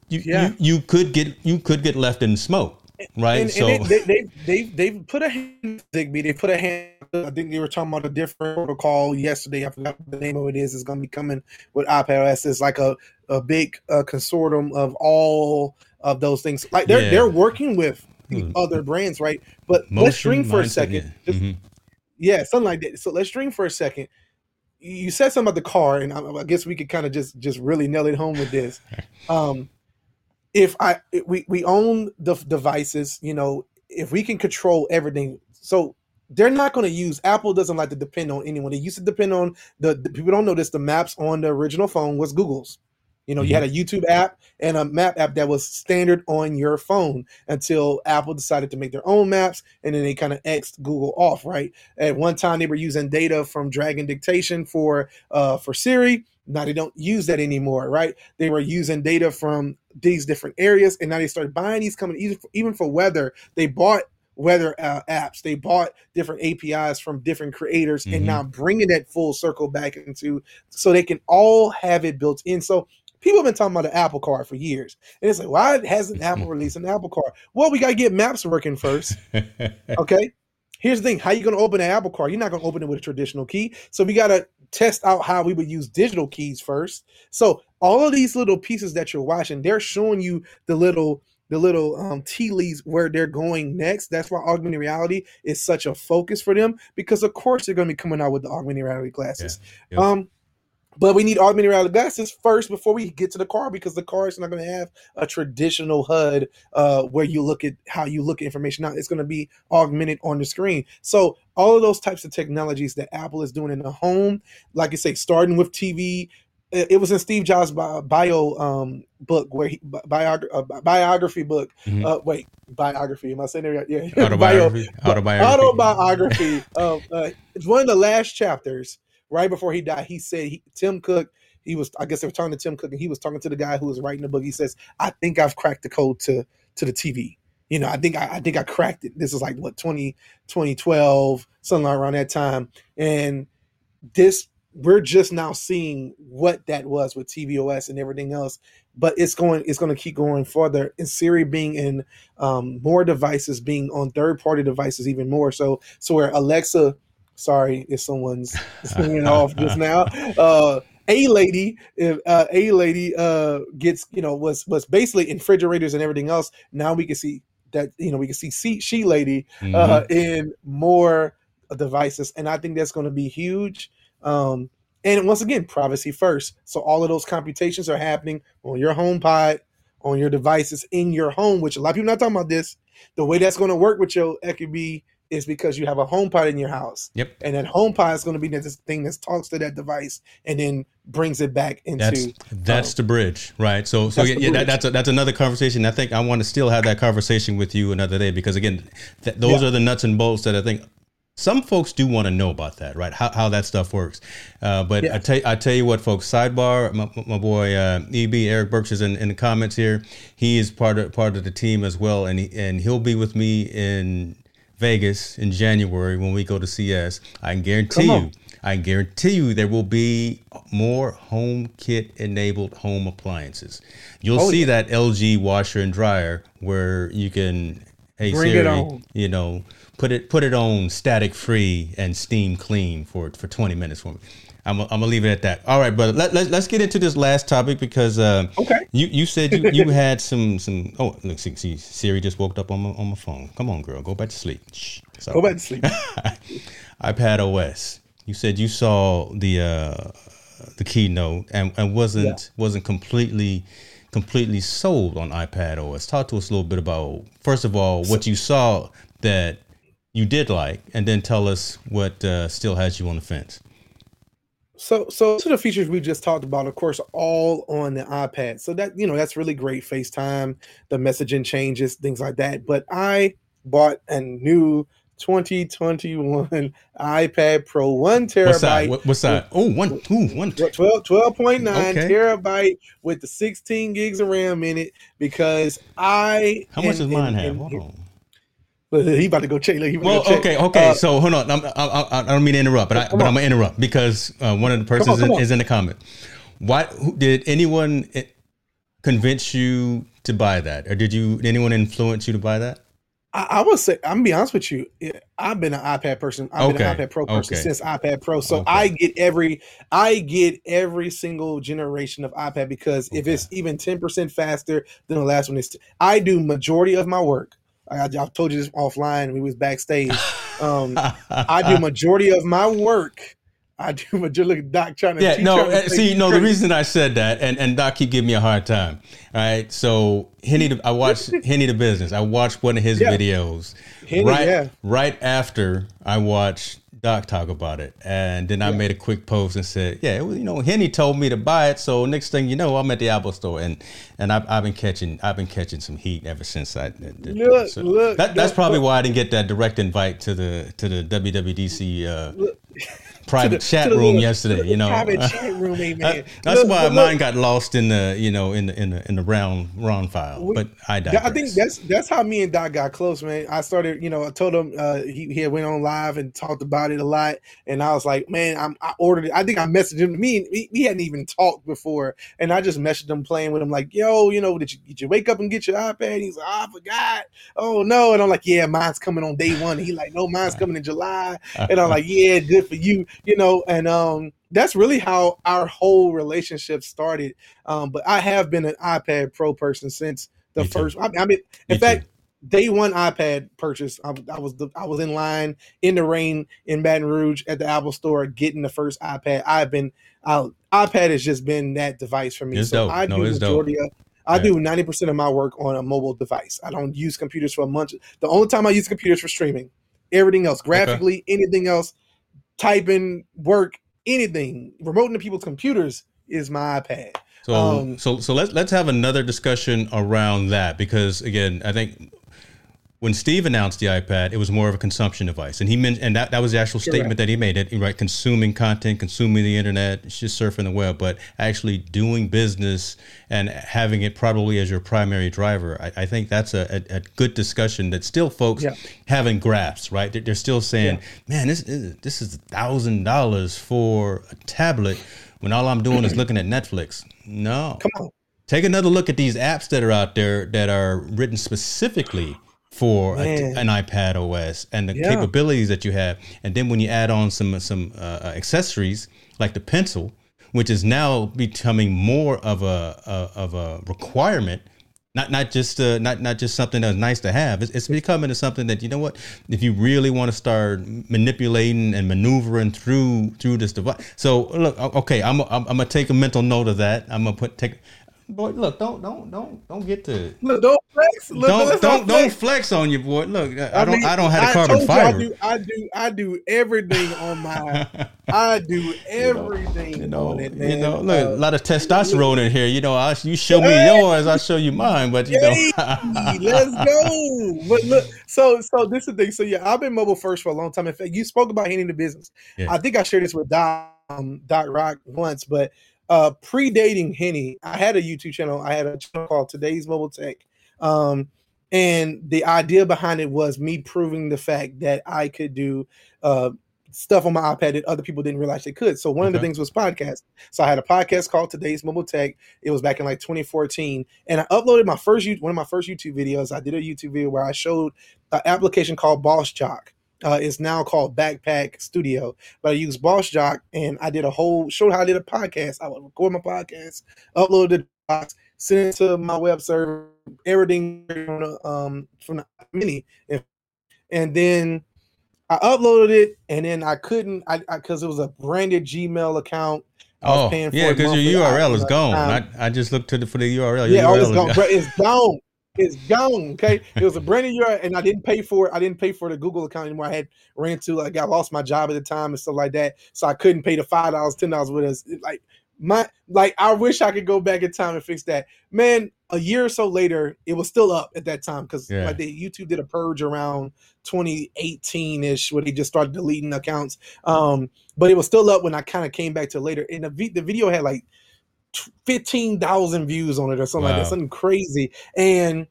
you, Yeah. you you could get you could get left in smoke, right? and, so and they, they, they, they, they've put a hand Zigbee. They put a hand. I think they were talking about a different protocol yesterday. I forgot the name of it is. It's going to be coming with iPadOS. It's like a a big uh, consortium of all of those things. Like they're Yeah. they're working with Hmm. other brands, right? But let's dream for a second. yeah. Just- Mhm. yeah, something like that. So let's dream for a second. You said something about the car, and I, I guess we could kind of just just really nail it home with this. Um, if I if we we own the devices, you know, if we can control everything, so they're not going to use. Apple doesn't like to depend on anyone. They used to depend on the, the people don't this. The maps on the original phone was Google's. You know, you had a YouTube app and a map app that was standard on your phone until Apple decided to make their own maps, and then they kind of xed Google off. Right at one time, they were using data from Dragon Dictation for uh, for Siri. Now they don't use that anymore. Right? They were using data from these different areas, and now they started buying these coming even for, even for weather. They bought weather uh, apps. They bought different APIs from different creators, Mhm. and now bringing that full circle back into so they can all have it built in. So people have been talking about the Apple Card for years, and it's like, why hasn't Apple released an Apple Card? Well, we got to get Maps working first. Okay. Here's the thing: how you going to open an Apple Card? You're not going to open it with a traditional key. So we got to test out how we would use digital keys first. So all of these little pieces that you're watching, they're showing you the little the little um, tea leaves where they're going next. That's why augmented reality is such a focus for them because, of course, they're going to be coming out with the augmented reality glasses. Yep. Um, But we need augmented reality glasses first before we get to the car because the car is not going to have a traditional HUD uh, where you look at how you look at information. Now it's going to be augmented on the screen. So all of those types of technologies that Apple is doing in the home, like I say, starting with TV. It was in Steve Jobs' bio um, book where he biog- uh, biography book. Mm-hmm. Uh, wait, biography. Am I saying that right? Yeah, autobiography. bio, autobiography. Autobiography. uh, it's one of the last chapters right before he died, he said he, Tim Cook. He was, I guess, they were talking to Tim Cook, and he was talking to the guy who was writing the book. He says, "I think I've cracked the code to to the TV. You know, I think I, I think I cracked it. This is like what 20, 2012, something around that time, and this we're just now seeing what that was with tvOS and everything else. But it's going it's going to keep going further. And Siri being in um, more devices, being on third party devices even more. So so where Alexa Sorry if someone's swinging off just now. Uh, a lady, if uh, a lady uh, gets, you know, was was basically in refrigerators and everything else. Now we can see that, you know, we can see she, she lady uh, mm-hmm. in more devices, and I think that's going to be huge. Um, and once again, privacy first. So all of those computations are happening on your HomePod, on your devices in your home, which a lot of people not talking about this. The way that's going to work with your it could be is because you have a HomePod in your house. Yep. And that HomePod is going to be this thing that talks to that device and then brings it back into. That's that's um, the bridge, right? So so yeah, yeah that, that's a, that's another conversation. I think I want to still have that conversation with you another day because again, th- those yeah. are the nuts and bolts that I think some folks do want to know about that, right? How, how that stuff works. Uh, but yeah. I tell I tell you what, folks. Sidebar, my, my boy uh, EB Eric Burks is in, in the comments here. He is part of part of the team as well, and he, and he'll be with me in Vegas in January when we go to CES, I can guarantee you, I guarantee you there will be more HomeKit enabled home appliances. You'll oh, see yeah. that LG washer and dryer where you can, hey Bring Siri, you know, put it put it on static free and steam clean for for 20 minutes for me. I'm, I'm gonna leave it at that. All right, brother. Let, let, us get into this last topic because uh, okay. You you said you, you had some some. Oh, look, see, see, Siri just woke up on my on my phone. Come on, girl, go back to sleep. Shh, go back to sleep. iPad OS. You said you saw the uh, the keynote and, and wasn't yeah. wasn't completely completely sold on iPad OS. Talk to us a little bit about first of all what you saw that you did like, and then tell us what uh, still has you on the fence. So, so to the features we just talked about, of course, all on the iPad. So that you know that's really great. FaceTime, the messaging changes, things like that. But I bought a new 2021 iPad Pro, one terabyte. What's that? What, what's that? Oh, one, ooh, one. 12, 12.9 okay. terabyte with the 16 gigs of RAM in it because I. How much does mine have? Hold on. He about to go check. Look, well, okay, okay. Uh, so hold on. I'm, I, I, I, don't mean to interrupt, but I, but I'm gonna interrupt because uh, one of the persons on, is in the comment. Why did anyone eh, convince you to buy that, or did you? Did anyone influence you to buy that? I, I would say I'm gonna be honest with you. I've been an iPad person. I've okay. been an iPad Pro person okay. since iPad Pro. So okay. I get every I get every single generation of iPad because if it's even ten percent faster than the last one, is I do majority of my work I, I told you this offline. We was backstage. Um, I do majority of my work. I do majority. Doc trying to yeah. No, uh, see, no. The reason I said that, and and Doc keep giving me a hard time. All right, so Henny, I watched Henny Tha Bizness. I watched one of his yeah. videos. Henny, right, yeah. right after I watched Doc talk about it, and then I made a quick post and said, "Yeah, you know, Henny told me to buy it, so next thing you know, I'm at the Apple Store, and and I've, I've been catching I've been catching some heat ever since I. Look, so look, that, that's probably why I didn't get that direct invite to the to the WWDC. Uh, look private the, chat room little, yesterday. You know, private chat room, man. that's look, why look, mine got lost in the you know in the in the in the round round file. We, but I digress. I think that's that's how me and Doc got close, man. I started, you know, I told him uh, he he went on live and talked about it a lot, and I was like, man, I'm, i ordered it. I think I messaged him. Me, we, we hadn't even talked before, and I just messaged him playing with him like, yo, you know, did you did you wake up and get your iPad? He's like, oh, I forgot. Oh no, and I'm like, yeah, mine's coming on day one. He like, no, mine's uh-huh. coming in July, uh-huh. and I'm like, yeah, good for you, you know, and um, that's really how our whole relationship started. Um, but I have been an iPad Pro person since the me first. I, I, mean, in me fact, too. day one iPad purchase. I, I was the, I was in line in the rain in Baton Rouge at the Apple Store getting the first iPad. I've been uh, iPad has just been that device for me. It's so dope. I No, do it's dope. of I Yeah. do ninety percent of my work on a mobile device. I don't use computers for a month. The only time I use computers for streaming. Everything else, graphically, anything else, typing, work, anything, remoting to people's computers is my iPad. So Um, so so let's let's have another discussion around that because again, I think when Steve announced the iPad, it was more of a consumption device, and he meant and that, that was the actual statement that he made. That right, consuming content, consuming the internet, just surfing the web, but actually doing business and having it probably as your primary driver. I, I think that's a, a, a good discussion that still folks Yeah. haven't grasped. Right, they're, they're still saying, "Man, this is this is thousand dollars for a tablet." When all I'm doing is looking at Netflix. No. Come on. Take another look at these apps that are out there that are written specifically for a, an iPad OS and the Yeah. capabilities that you have. And then when you add on some some uh, accessories like the pencil, which is now becoming more of a, a of a requirement. Not not just uh, not not just something that's nice to have. It's, it's becoming something that you know what. If you really want to start manipulating and maneuvering through through this device. So look, okay, I'm I'm, I'm gonna take a mental note of that. I'm gonna put take. Boy, look, don't don't don't don't get to Look, don't flex. Look, don't let's don't not don't flex. flex on you, boy. Look, I, I don't mean, I don't have a carbon you I fiber. do, I do, I do everything on my, I do everything You know, on it, you know, look, a Uh, lot of testosterone in here. You know, I, you show me Hey! yours, I show you mine. But you know, let's go. But look, so so this is the thing. So yeah, I've been mobile first for a long time. In fact, you spoke about Henny Tha Bizness. Yeah. I think I shared this with Doc, um, Doc Rock once, but uh predating Henny, I had a YouTube channel. I had a channel called Today's Mobile Tech. Um, and the idea behind it was me proving the fact that I could do uh stuff on my iPad that other people didn't realize they could. So one of the things was podcast. So I had a podcast called Today's Mobile Tech. It was back in like 2014, and I uploaded my first one of my first YouTube videos. I did a YouTube video where I showed an application called BossJock. Uh, it's now called Backpack Studio, but I used BossJock, and I did a whole showed how I did a podcast. I would record my podcast, upload the box, send it to my web server, everything from the, um, from the mini, and, and then I uploaded it, and then I couldn't, I because it was a branded Gmail account. I oh yeah, because your URL is gone. um, I, I just looked to the for the URL. Your yeah, oh, URL it's is gone. gone. It's gone. It's gone. Okay, it was a brand new year, and I didn't pay for it. I didn't pay for the Google account anymore. I had ran to like I lost my job at the time and stuff like that, so I couldn't pay the five dollars, ten dollars with us. It, Like my like, I wish I could go back in time and fix that. Man, a year or so later, it was still up at that time because Yeah. like YouTube did a purge around 2018 ish, where they just started deleting accounts. Um, but it was still up when I kind of came back to later, and the the video had like fifteen thousand views on it or something like that, something crazy. And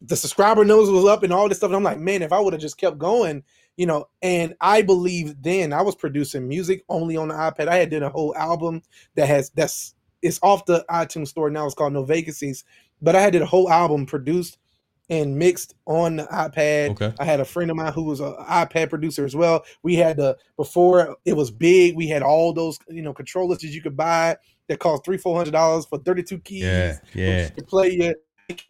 the subscriber numbers was up and all this stuff. And I'm like, man, if I would have just kept going, you know. And I believe then I was producing music only on the iPad. I had done a whole album that has that's it's off the iTunes store now. It's called No Vacancies, but I had did a whole album produced and mixed on the iPad. Okay. I had a friend of mine who was an iPad producer as well. We had the before it was big. We had all those you know controllers that you could buy that cost three four hundred dollars for thirty two keys Yeah, yeah. to play your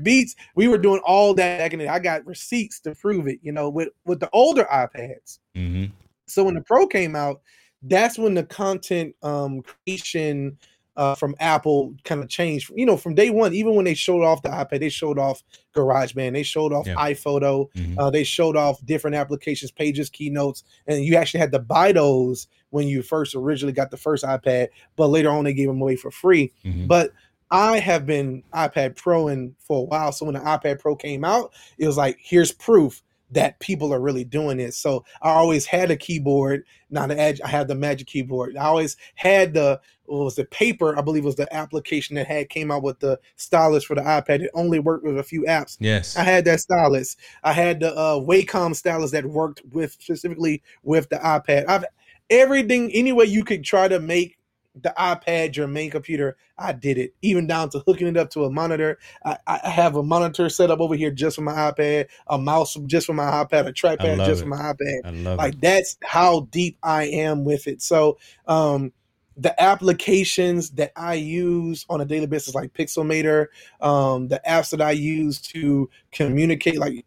beats. We were doing all that back in the. I got receipts to prove it. You know, with with the older iPads. hmm So when the Pro came out, that's when the content um, creation uh, from Apple kind of changed. You know, from day one, even when they showed off the iPad, they showed off GarageBand, they showed off Yeah. iPhoto, Mhm. uh, they showed off different applications, pages, keynotes, and you actually had to buy those when you first originally got the first iPad. But later on, they gave them away for free. Mhm. But I have been iPad Pro and for a while. So when the iPad Pro came out, it was like, here's proof that people are really doing it. So I always had a keyboard. not the Edge, I had the Magic Keyboard. I always had the what was the paper? I believe was the application that had came out with the stylus for the iPad. It only worked with a few apps. Yes. I had that stylus. I had the uh, Wacom stylus that worked with specifically with the iPad. I've everything any way you could try to make the iPad your main computer. I did it, even down to hooking it up to a monitor. I, I have a monitor set up over here just for my iPad, a mouse just for my iPad, a trackpad just it. for my iPad I love like it. that's how deep I am with it. So um the applications that I use on a daily basis, like Pixelmator, um, the apps that I use to communicate, like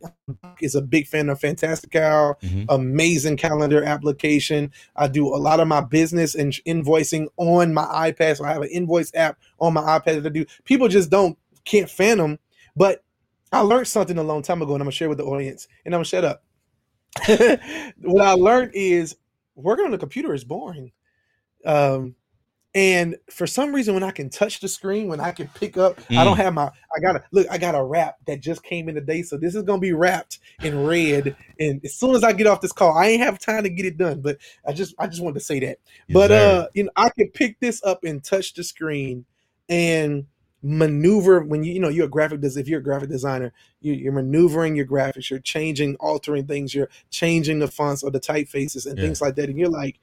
is a big fan of Fantastical, Mhm. amazing calendar application. I do a lot of my business and invoicing on my iPad. So I have an invoice app on my iPad that I do. People just don't can't fathom, but I learned something a long time ago, and I'm gonna share with the audience, and I'm gonna shut up. what I learned is working on the computer is boring. Um, and for some reason, when I can touch the screen, when I can pick up, I don't have my. I got to look. I got a wrap that just came in today, so this is gonna be wrapped in red. And as soon as I get off this call, I ain't have time to get it done, but I just, I just wanted to say that. Yes, but sir. uh, you know, I can pick this up and touch the screen and maneuver when you, you know you're a graphic des- if you're a graphic designer you, you're maneuvering your graphics you're changing altering things you're changing the fonts or the typefaces and Yeah. things like that and you're like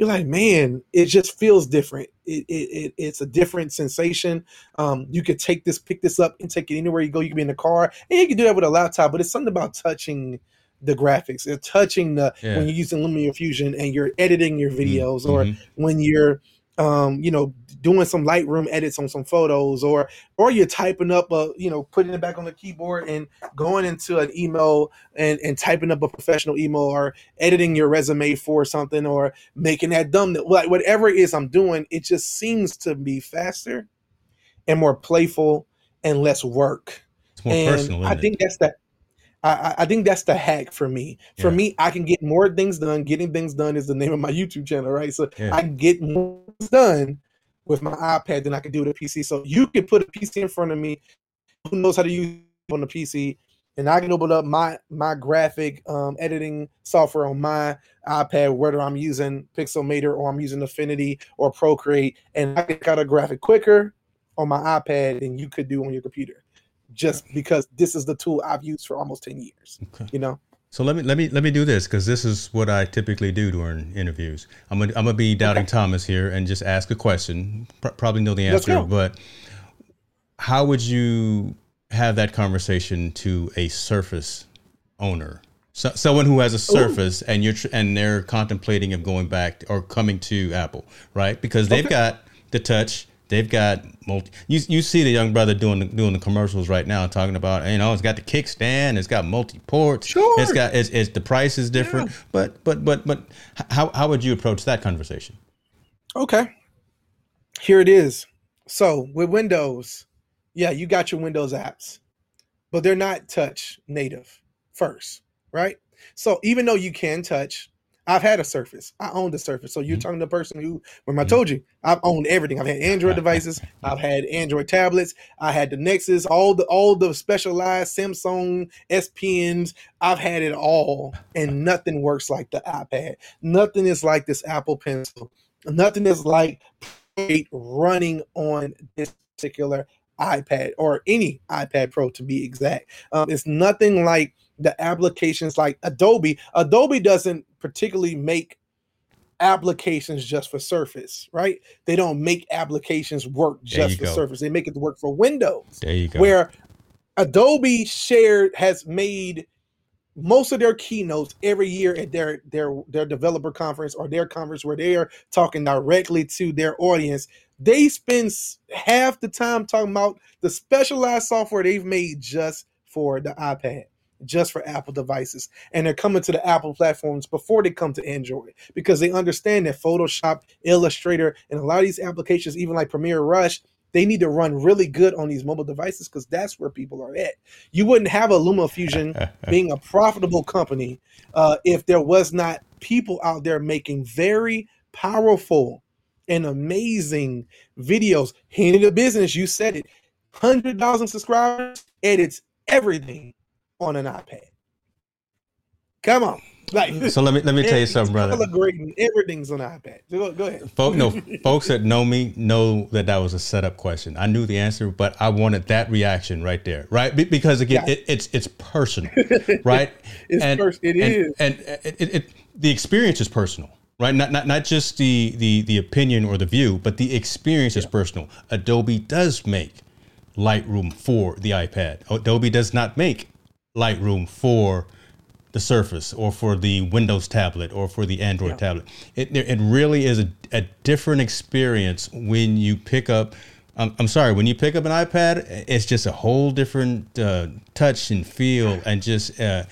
you're like man it just feels different. It, it, it it's a different sensation. Um you could take this pick this up and take it anywhere you go. You can be in the car and you can do that with a laptop but it's something about touching the graphics. And touching the Yeah. when you're using LumaFusion and you're editing your videos or Mhm. when you're um, you know doing some lightroom edits on some photos or or you're typing up a you know putting it back on the keyboard and going into an email and and typing up a professional email or editing your resume for something or making that thumbnail like whatever it is i'm doing it just seems to be faster and more playful and less work It's more and personal. I Isn't think that's the I, I- think that's the hack for me. For Yeah. me, I can get more things done. Getting things done is the name of my YouTube channel, right? So Yeah. I get more things done with my iPad than I can do with a PC. So you can put a PC in front of me. Who knows how to use it on the PC? And I can open up my my graphic um, editing software on my iPad, whether I'm using Pixelmator or I'm using Affinity or Procreate, and I can cut a graphic quicker on my iPad than you could do on your computer just because this is the tool I've used for almost 10 years. Okay. You know? So let me let me let me do this because this is what I typically do during interviews. I'm gonna I'm gonna be doubting Thomas here and just ask a question. Pr- probably know the answer, but how would you have that conversation to a Surface owner, so, someone who has a Surface and you're tr- and they're contemplating of going back or coming to Apple, right? Because they've Okay. got the touch. They've got multi. You, you see the young brother doing the, doing the commercials right now, talking about you know it's got the kickstand, it's got multi ports, Sure. it's got it's, it's the price is different, but but but but how how would you approach that conversation? Okay. Here it is. So with Windows, yeah, you got your Windows apps, but they're not touch native first, right? So even though you can touch, I've had a Surface. I owned a Surface. So you're Mhm. talking to the person who, when I Mhm. told you, I've owned everything. I've had Android devices. I've had Android tablets. I had the Nexus, all the all the specialized Samsung S Pens. I've had it all, and nothing works like the iPad. Nothing is like this Apple Pencil. Nothing is like running on this particular iPad or any iPad Pro to be exact. Um, it's nothing like the applications like Adobe. Adobe doesn't particularly make applications just for Surface, right? They don't make applications work just for go. Surface. They make it work for Windows There you go. where Adobe shared has made most of their keynotes every year at their their their developer conference or their conference where they are talking directly to their audience. They spend half the time talking about the specialized software they've made just for the iPad, just for Apple devices, and they're coming to the Apple platforms before they come to Android because they understand that Photoshop, Illustrator, and a lot of these applications, even like Premiere Rush, they need to run really good on these mobile devices because that's where people are at. You wouldn't have a LumaFusion being a profitable company uh, if there was not people out there making very powerful and amazing videos. In the business, you said it. Hundred thousand subscribers edits everything on an iPad. Come on, like so let me let me tell you something, brother. grading, everything's on iPad. Go, go ahead. Folk, no, folks that know me know that that was a setup question. I knew the answer, but I wanted that reaction right there, right? Be- because again, Yeah. it, it's it's personal, right? It's pers- it and, is. and uh, it, it, it, the experience is personal, right? Not not not just the the the opinion or the view, but the experience is personal. Adobe does make Lightroom for the iPad. Adobe does not make Lightroom for the Surface or for the Windows tablet or for the Android yeah. tablet. It, it really is a, a different experience when you pick up. I'm, I'm sorry, when you pick up an iPad, it's just a whole different uh, touch and feel and just. Uh,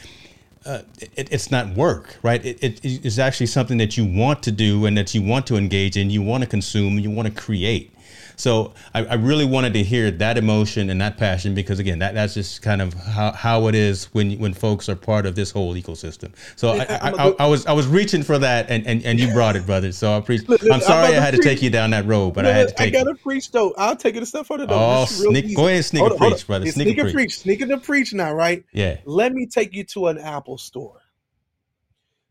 uh, it, it's not work, right? It, it, it's actually something that you want to do and that you want to engage in, you want to consume, you want to create. So I, I, really wanted to hear that emotion and that passion because again, that, that's just kind of how, how it is when when folks are part of this whole ecosystem. So I, I, I, I was I was reaching for that and, and, and you brought it, brother. So I appreciate. I'm sorry I had to take you down that road, but I had to take. I got to preach though. I'll take it a step further though. Oh, sneak, go ahead sneak hold a on, preach, brother. Sneak, sneak a preach. preach. Sneak a preach now, right? Yeah. Let me take you to an Apple store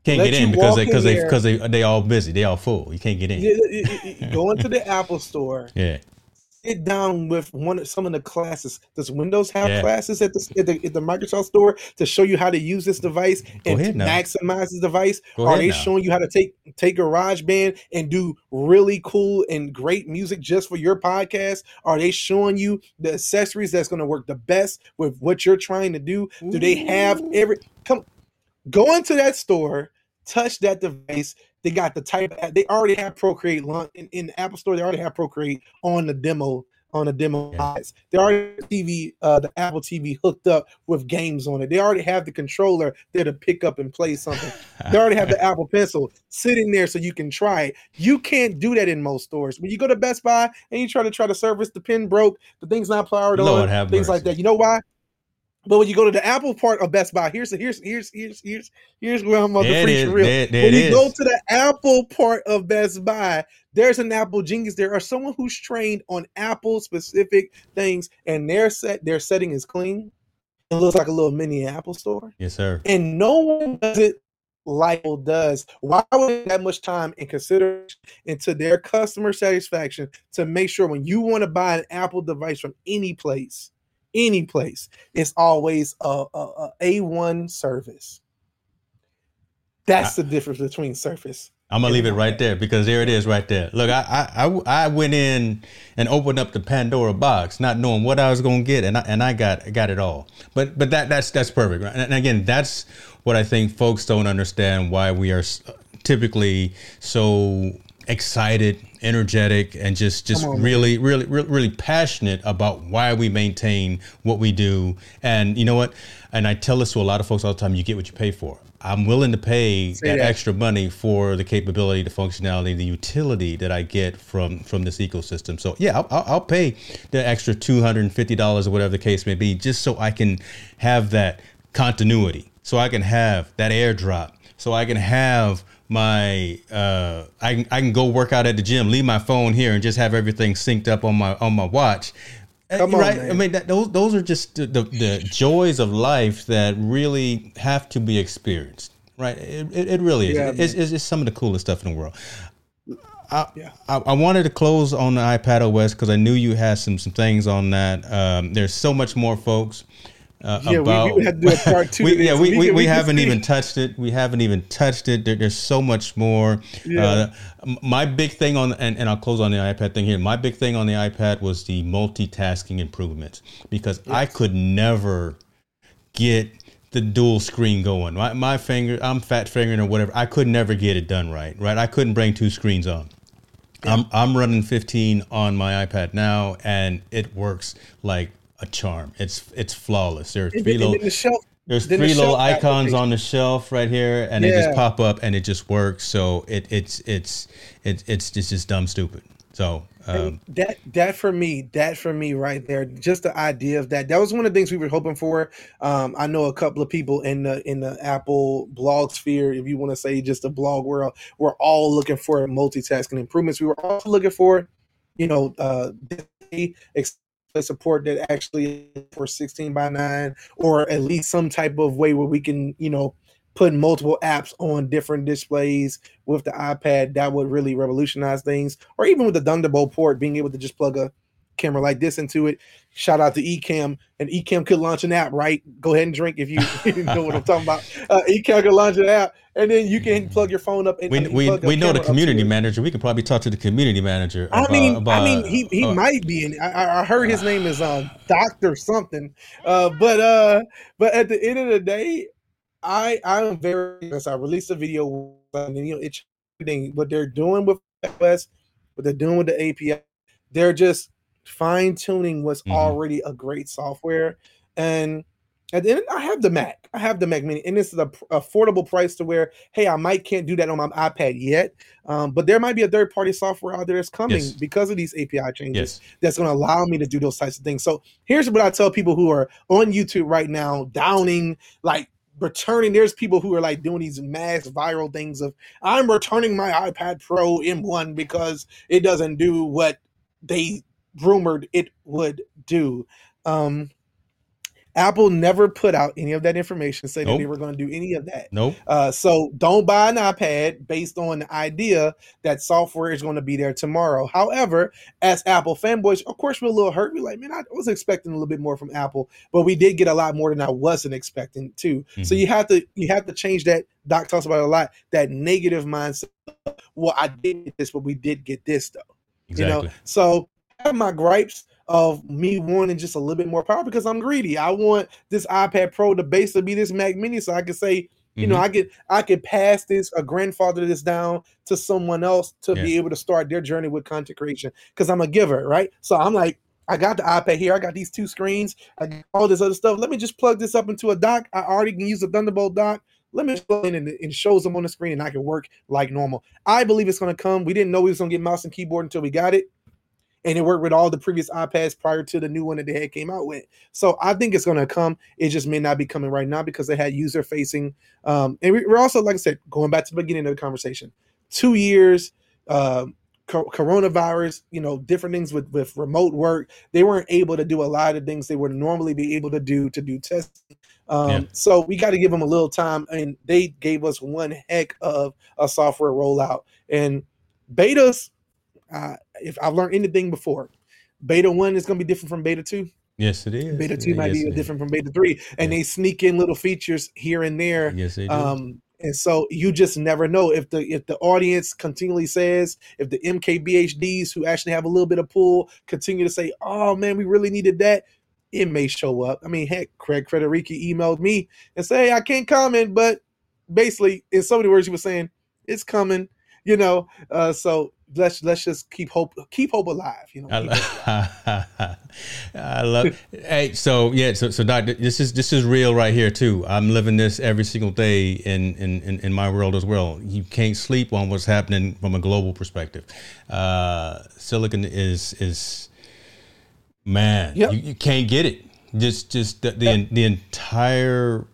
can't Let get in because they because they because they they all busy. They all full. You can't get in. go into the Apple store. Yeah sit down with one of some of the classes. Does Windows have yeah. classes at the, at the, at the Microsoft store to show you how to use this device and maximize this device? Go Are they now. showing you how to take take GarageBand and do really cool and great music just for your podcast? Are they showing you the accessories that's going to work the best with what you're trying to do? Do they have every come go into that store, touch that device, they got the type. They already have Procreate in, in the Apple Store. They already have Procreate on the demo on the demo. They already have TV, uh, the Apple TV hooked up with games on it. They already have the controller there to pick up and play something. they already have the Apple Pencil sitting there so you can try it. You can't do that in most stores. When you go to Best Buy and you try to try to service, the pin broke, the thing's not powered Lord on, things mercy. like that. You know why? But when you go to the Apple part of Best Buy, here's here's here's here's here's here's where I'm about to preach real. There, there when you is. go to the Apple part of Best Buy, there's an Apple genius there, or someone who's trained on Apple specific things, and their set their setting is clean. It looks like a little mini Apple store. Yes, sir. And no one does it like Apple does. Why would that much time and consideration into their customer satisfaction to make sure when you want to buy an Apple device from any place? Any place, it's always a, a, a A1 service. That's I, the difference between Surface. I'm gonna leave it right there because there it is right there. Look, I, I I went in and opened up the Pandora box, not knowing what I was gonna get, and I and I got got it all. But but that that's that's perfect. Right? And again, that's what I think folks don't understand why we are typically so excited, energetic, and just just on, really, really, really, really passionate about why we maintain what we do. And you know what? And I tell this to a lot of folks all the time: you get what you pay for. I'm willing to pay that, that, extra money for the capability, the functionality, the utility that I get from from this ecosystem. So yeah, I'll, I'll pay the extra two hundred and fifty dollars or whatever the case may be, just so I can have that continuity, so I can have that airdrop, so I can have my uh, I can I can go work out at the gym, leave my phone here, and just have everything synced up on my on my watch. Uh, Come right? On, I mean, that, those those are just the, the, the joys of life that really have to be experienced. Right? It, it, it really is. Yeah, it's, it's, it's, some of the coolest stuff in the world. I, yeah. I, I, wanted to close on the iPad OS because I knew you had some some things on that. Um, there's so much more, folks uh, yeah, about. We, we had to do a part two. we, yeah, we, we, we, we haven't even touched it. We haven't even touched it. There, there's so much more. Yeah. Uh, my big thing on and, and I'll close on the iPad thing here. My big thing on the iPad was the multitasking improvements because yes. I could never get the dual screen going. My, my finger, I'm fat fingering or whatever. I could never get it done right. Right, I couldn't bring two screens on. Yeah. I'm I'm running 15 on my iPad now, and it works like a charm. It's it's flawless. There are three little the shelf, there's three the little icons on the shelf right here, and yeah. they just pop up and it just works. So it it's it's it, it's just just dumb stupid. So um, that that for me, that for me right there, just the idea of that. That was one of the things we were hoping for. Um, I know a couple of people in the in the Apple blog sphere, if you want to say just the blog world, we're all looking for multitasking improvements. We were also looking for, you know, uh, support that actually for 16 by 9 or at least some type of way where we can you know put multiple apps on different displays with the ipad that would really revolutionize things. Or even with the thunderbolt port being able to just plug a camera like this into it. Shout out to Ecamm, and Ecamm could launch an app, right? Go ahead and drink if you, know what I'm talking about. Uh, Ecamm could launch an app, and then you can plug your phone up. And, we we, we know the community manager. We could probably talk to the community manager. About, I mean, about, I mean, he, he uh, might be in. I, I heard his name is uh, Doctor something, uh, but uh, but at the end of the day, I I'm very I released a video and you know it's what they're doing with OS, what they're doing with the API. They're just fine tuning what's mm-hmm. already a great software. And at the end, I have the Mac. I have the Mac Mini, and this is a affordable price to where, hey, I might can't do that on my iPad yet, um, but there might be a third party software out there that's coming yes. because of these API changes yes. that's going to allow me to do those types of things. So here's what I tell people who are on YouTube right now, downing like returning. There's people who are like doing these mass viral things of I'm returning my iPad Pro M1 because it doesn't do what they rumored it would do. Um, Apple never put out any of that information, say nope. that they were going to do any of that. Nope. Uh, so don't buy an iPad based on the idea that software is going to be there tomorrow. However, as Apple fanboys, of course, we're a little hurt. We're like, man, I was expecting a little bit more from Apple, but we did get a lot more than I wasn't expecting too. Mm-hmm. So you have to you have to change that. Doc talks about a lot that negative mindset. Well, I did get this, but we did get this though. Exactly. You know, so have my gripes of me wanting just a little bit more power because I'm greedy. I want this iPad Pro to basically be this Mac Mini, so I can say, you mm-hmm. know, I could I could pass this or grandfather this down to someone else to yeah. be able to start their journey with content creation because I'm a giver, right? So I'm like, I got the iPad here. I got these two screens. I got all this other stuff. Let me just plug this up into a dock. I already can use a Thunderbolt dock. Let me plug in and it shows them on the screen and I can work like normal. I believe it's going to come. We didn't know we was going to get mouse and keyboard until we got it and it worked with all the previous iPads prior to the new one that they had came out with. So I think it's going to come. It just may not be coming right now because they had user facing. Um, and we're also, like I said, going back to the beginning of the conversation, two years, uh, coronavirus, you know, different things with with remote work. They weren't able to do a lot of things they would normally be able to do to do testing. Um, yeah. So we got to give them a little time, and they gave us one heck of a software rollout and betas uh, if I've learned anything before, beta one is going to be different from beta two. Yes, it is. Beta two might be different from beta three, and yes. they sneak in little features here and there. Yes, they do. Um, and so you just never know if the if the audience continually says if the MKBHDs who actually have a little bit of pull continue to say, "Oh man, we really needed that," it may show up. I mean, heck, Craig Federighi emailed me and say, "I can't comment," but basically, in so many words, he was saying, "It's coming." You know, uh, so let's let's just keep hope keep hope alive you know I, love, I love hey so yeah so so doc this is this is real right here too. I'm living this every single day in in in, in my world as well. You can't sleep on what's happening from a global perspective. Uh silicon is is man yep. you, you can't get it. Just just the the, the entire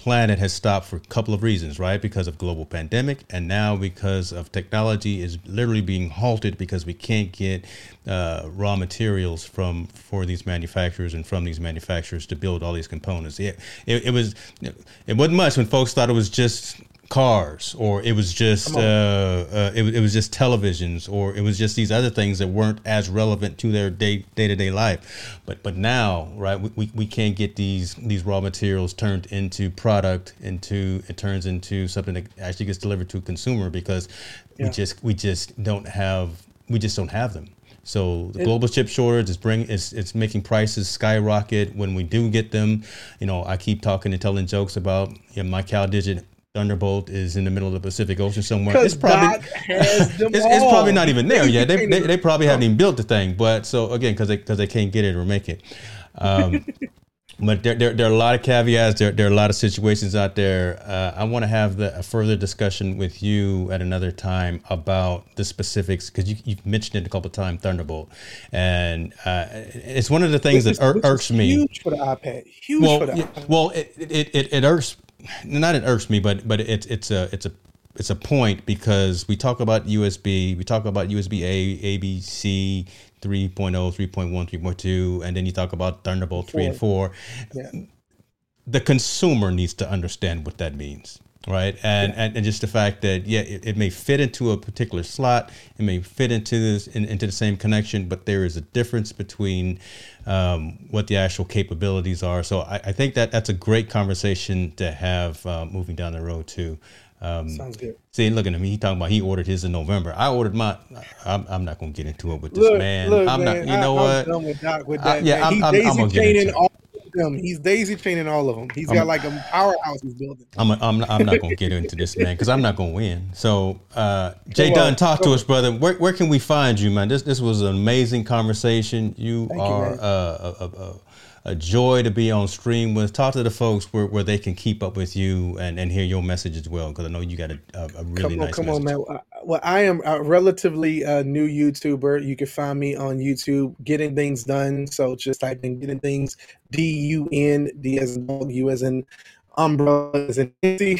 planet has stopped for a couple of reasons, right? Because of global pandemic, and now because of technology is literally being halted because we can't get uh, raw materials from for these manufacturers and from these manufacturers to build all these components. Yeah, it, it was it wasn't much when folks thought it was just cars or it was just uh, uh, it, it was just televisions or it was just these other things that weren't as relevant to their day day-to-day life but but now right we, we, can't get these these raw materials turned into product into it turns into something that actually gets delivered to a consumer because yeah. we just we just don't have we just don't have them so the global chip shortage is bring it's it's making prices skyrocket when we do get them. You know, I keep talking and telling jokes about you know, my CalDigit Thunderbolt is in the middle of the Pacific Ocean somewhere. It's probably it's, it's, probably not even there yet. They, they, they probably haven't even built the thing. But so again, because they because they can't get it or make it. Um, but there, there, there are a lot of caveats. There, there are a lot of situations out there. Uh, I want to have the, a further discussion with you at another time about the specifics because you, you've mentioned it a couple of times, Thunderbolt, and uh, it's one of the things that ir- irks me. Huge for the iPad. Huge well, for the iPad. Well, it, it, it, it irks not it irks me, but but it's it's a it's a it's a point because we talk about USB, we talk about USB A, ABC 3.0, 3.1, 3.2, and then you talk about Thunderbolt 3 and 4. Yeah. The consumer needs to understand what that means right and, yeah. and and just the fact that yeah it, it, may fit into a particular slot it may fit into this in, into the same connection but there is a difference between um, what the actual capabilities are so I, I, think that that's a great conversation to have uh, moving down the road too um, Sounds good. See, looking at me, He talking about he ordered his in November. I ordered my. I'm, I'm not gonna get into it with this look, man. Look, I'm man, not. You know I, what? I'm with with that, uh, yeah, I'm, I'm, I'm, gonna get into all them. He's daisy chaining all of them. He's got I'm, like a powerhouse he's building. I'm, a, I'm, I'm not going to get into this, man, because I'm not going to win. So, uh, Jay Dunn, talk to us, brother. Where, where can we find you, man? This this was an amazing conversation. You Thank are you, uh, a, a, a, joy to be on stream with. Talk to the folks where, where they can keep up with you and, and hear your message as well, because I know you got a, a really come on, nice come message. on, man well, I am a relatively uh, new YouTuber. You can find me on YouTube, Getting Things Done. So just type in Getting Things, D U N, D as in dog, U as in umbrella, as in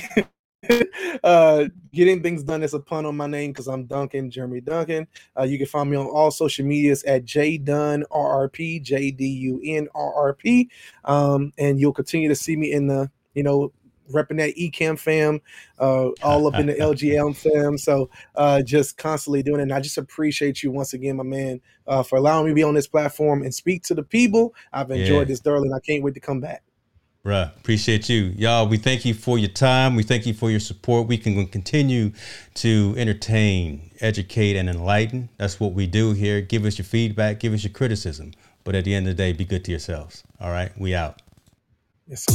uh, Getting Things Done is a pun on my name because I'm Duncan, Jeremy Duncan. Uh, you can find me on all social medias at J Dunn RRP, J D U N R R P. Um, and you'll continue to see me in the you know repping that Ecamm fam, uh, all up in the LGM fam. So uh, just constantly doing it. And I just appreciate you once again, my man, uh, for allowing me to be on this platform and speak to the people. I've enjoyed yeah. this thoroughly, and I can't wait to come back. Bruh, appreciate you. Y'all, we thank you for your time. We thank you for your support. We can continue to entertain, educate, and enlighten. That's what we do here. Give us your feedback, give us your criticism. But at the end of the day, be good to yourselves. All right, we out. Yes.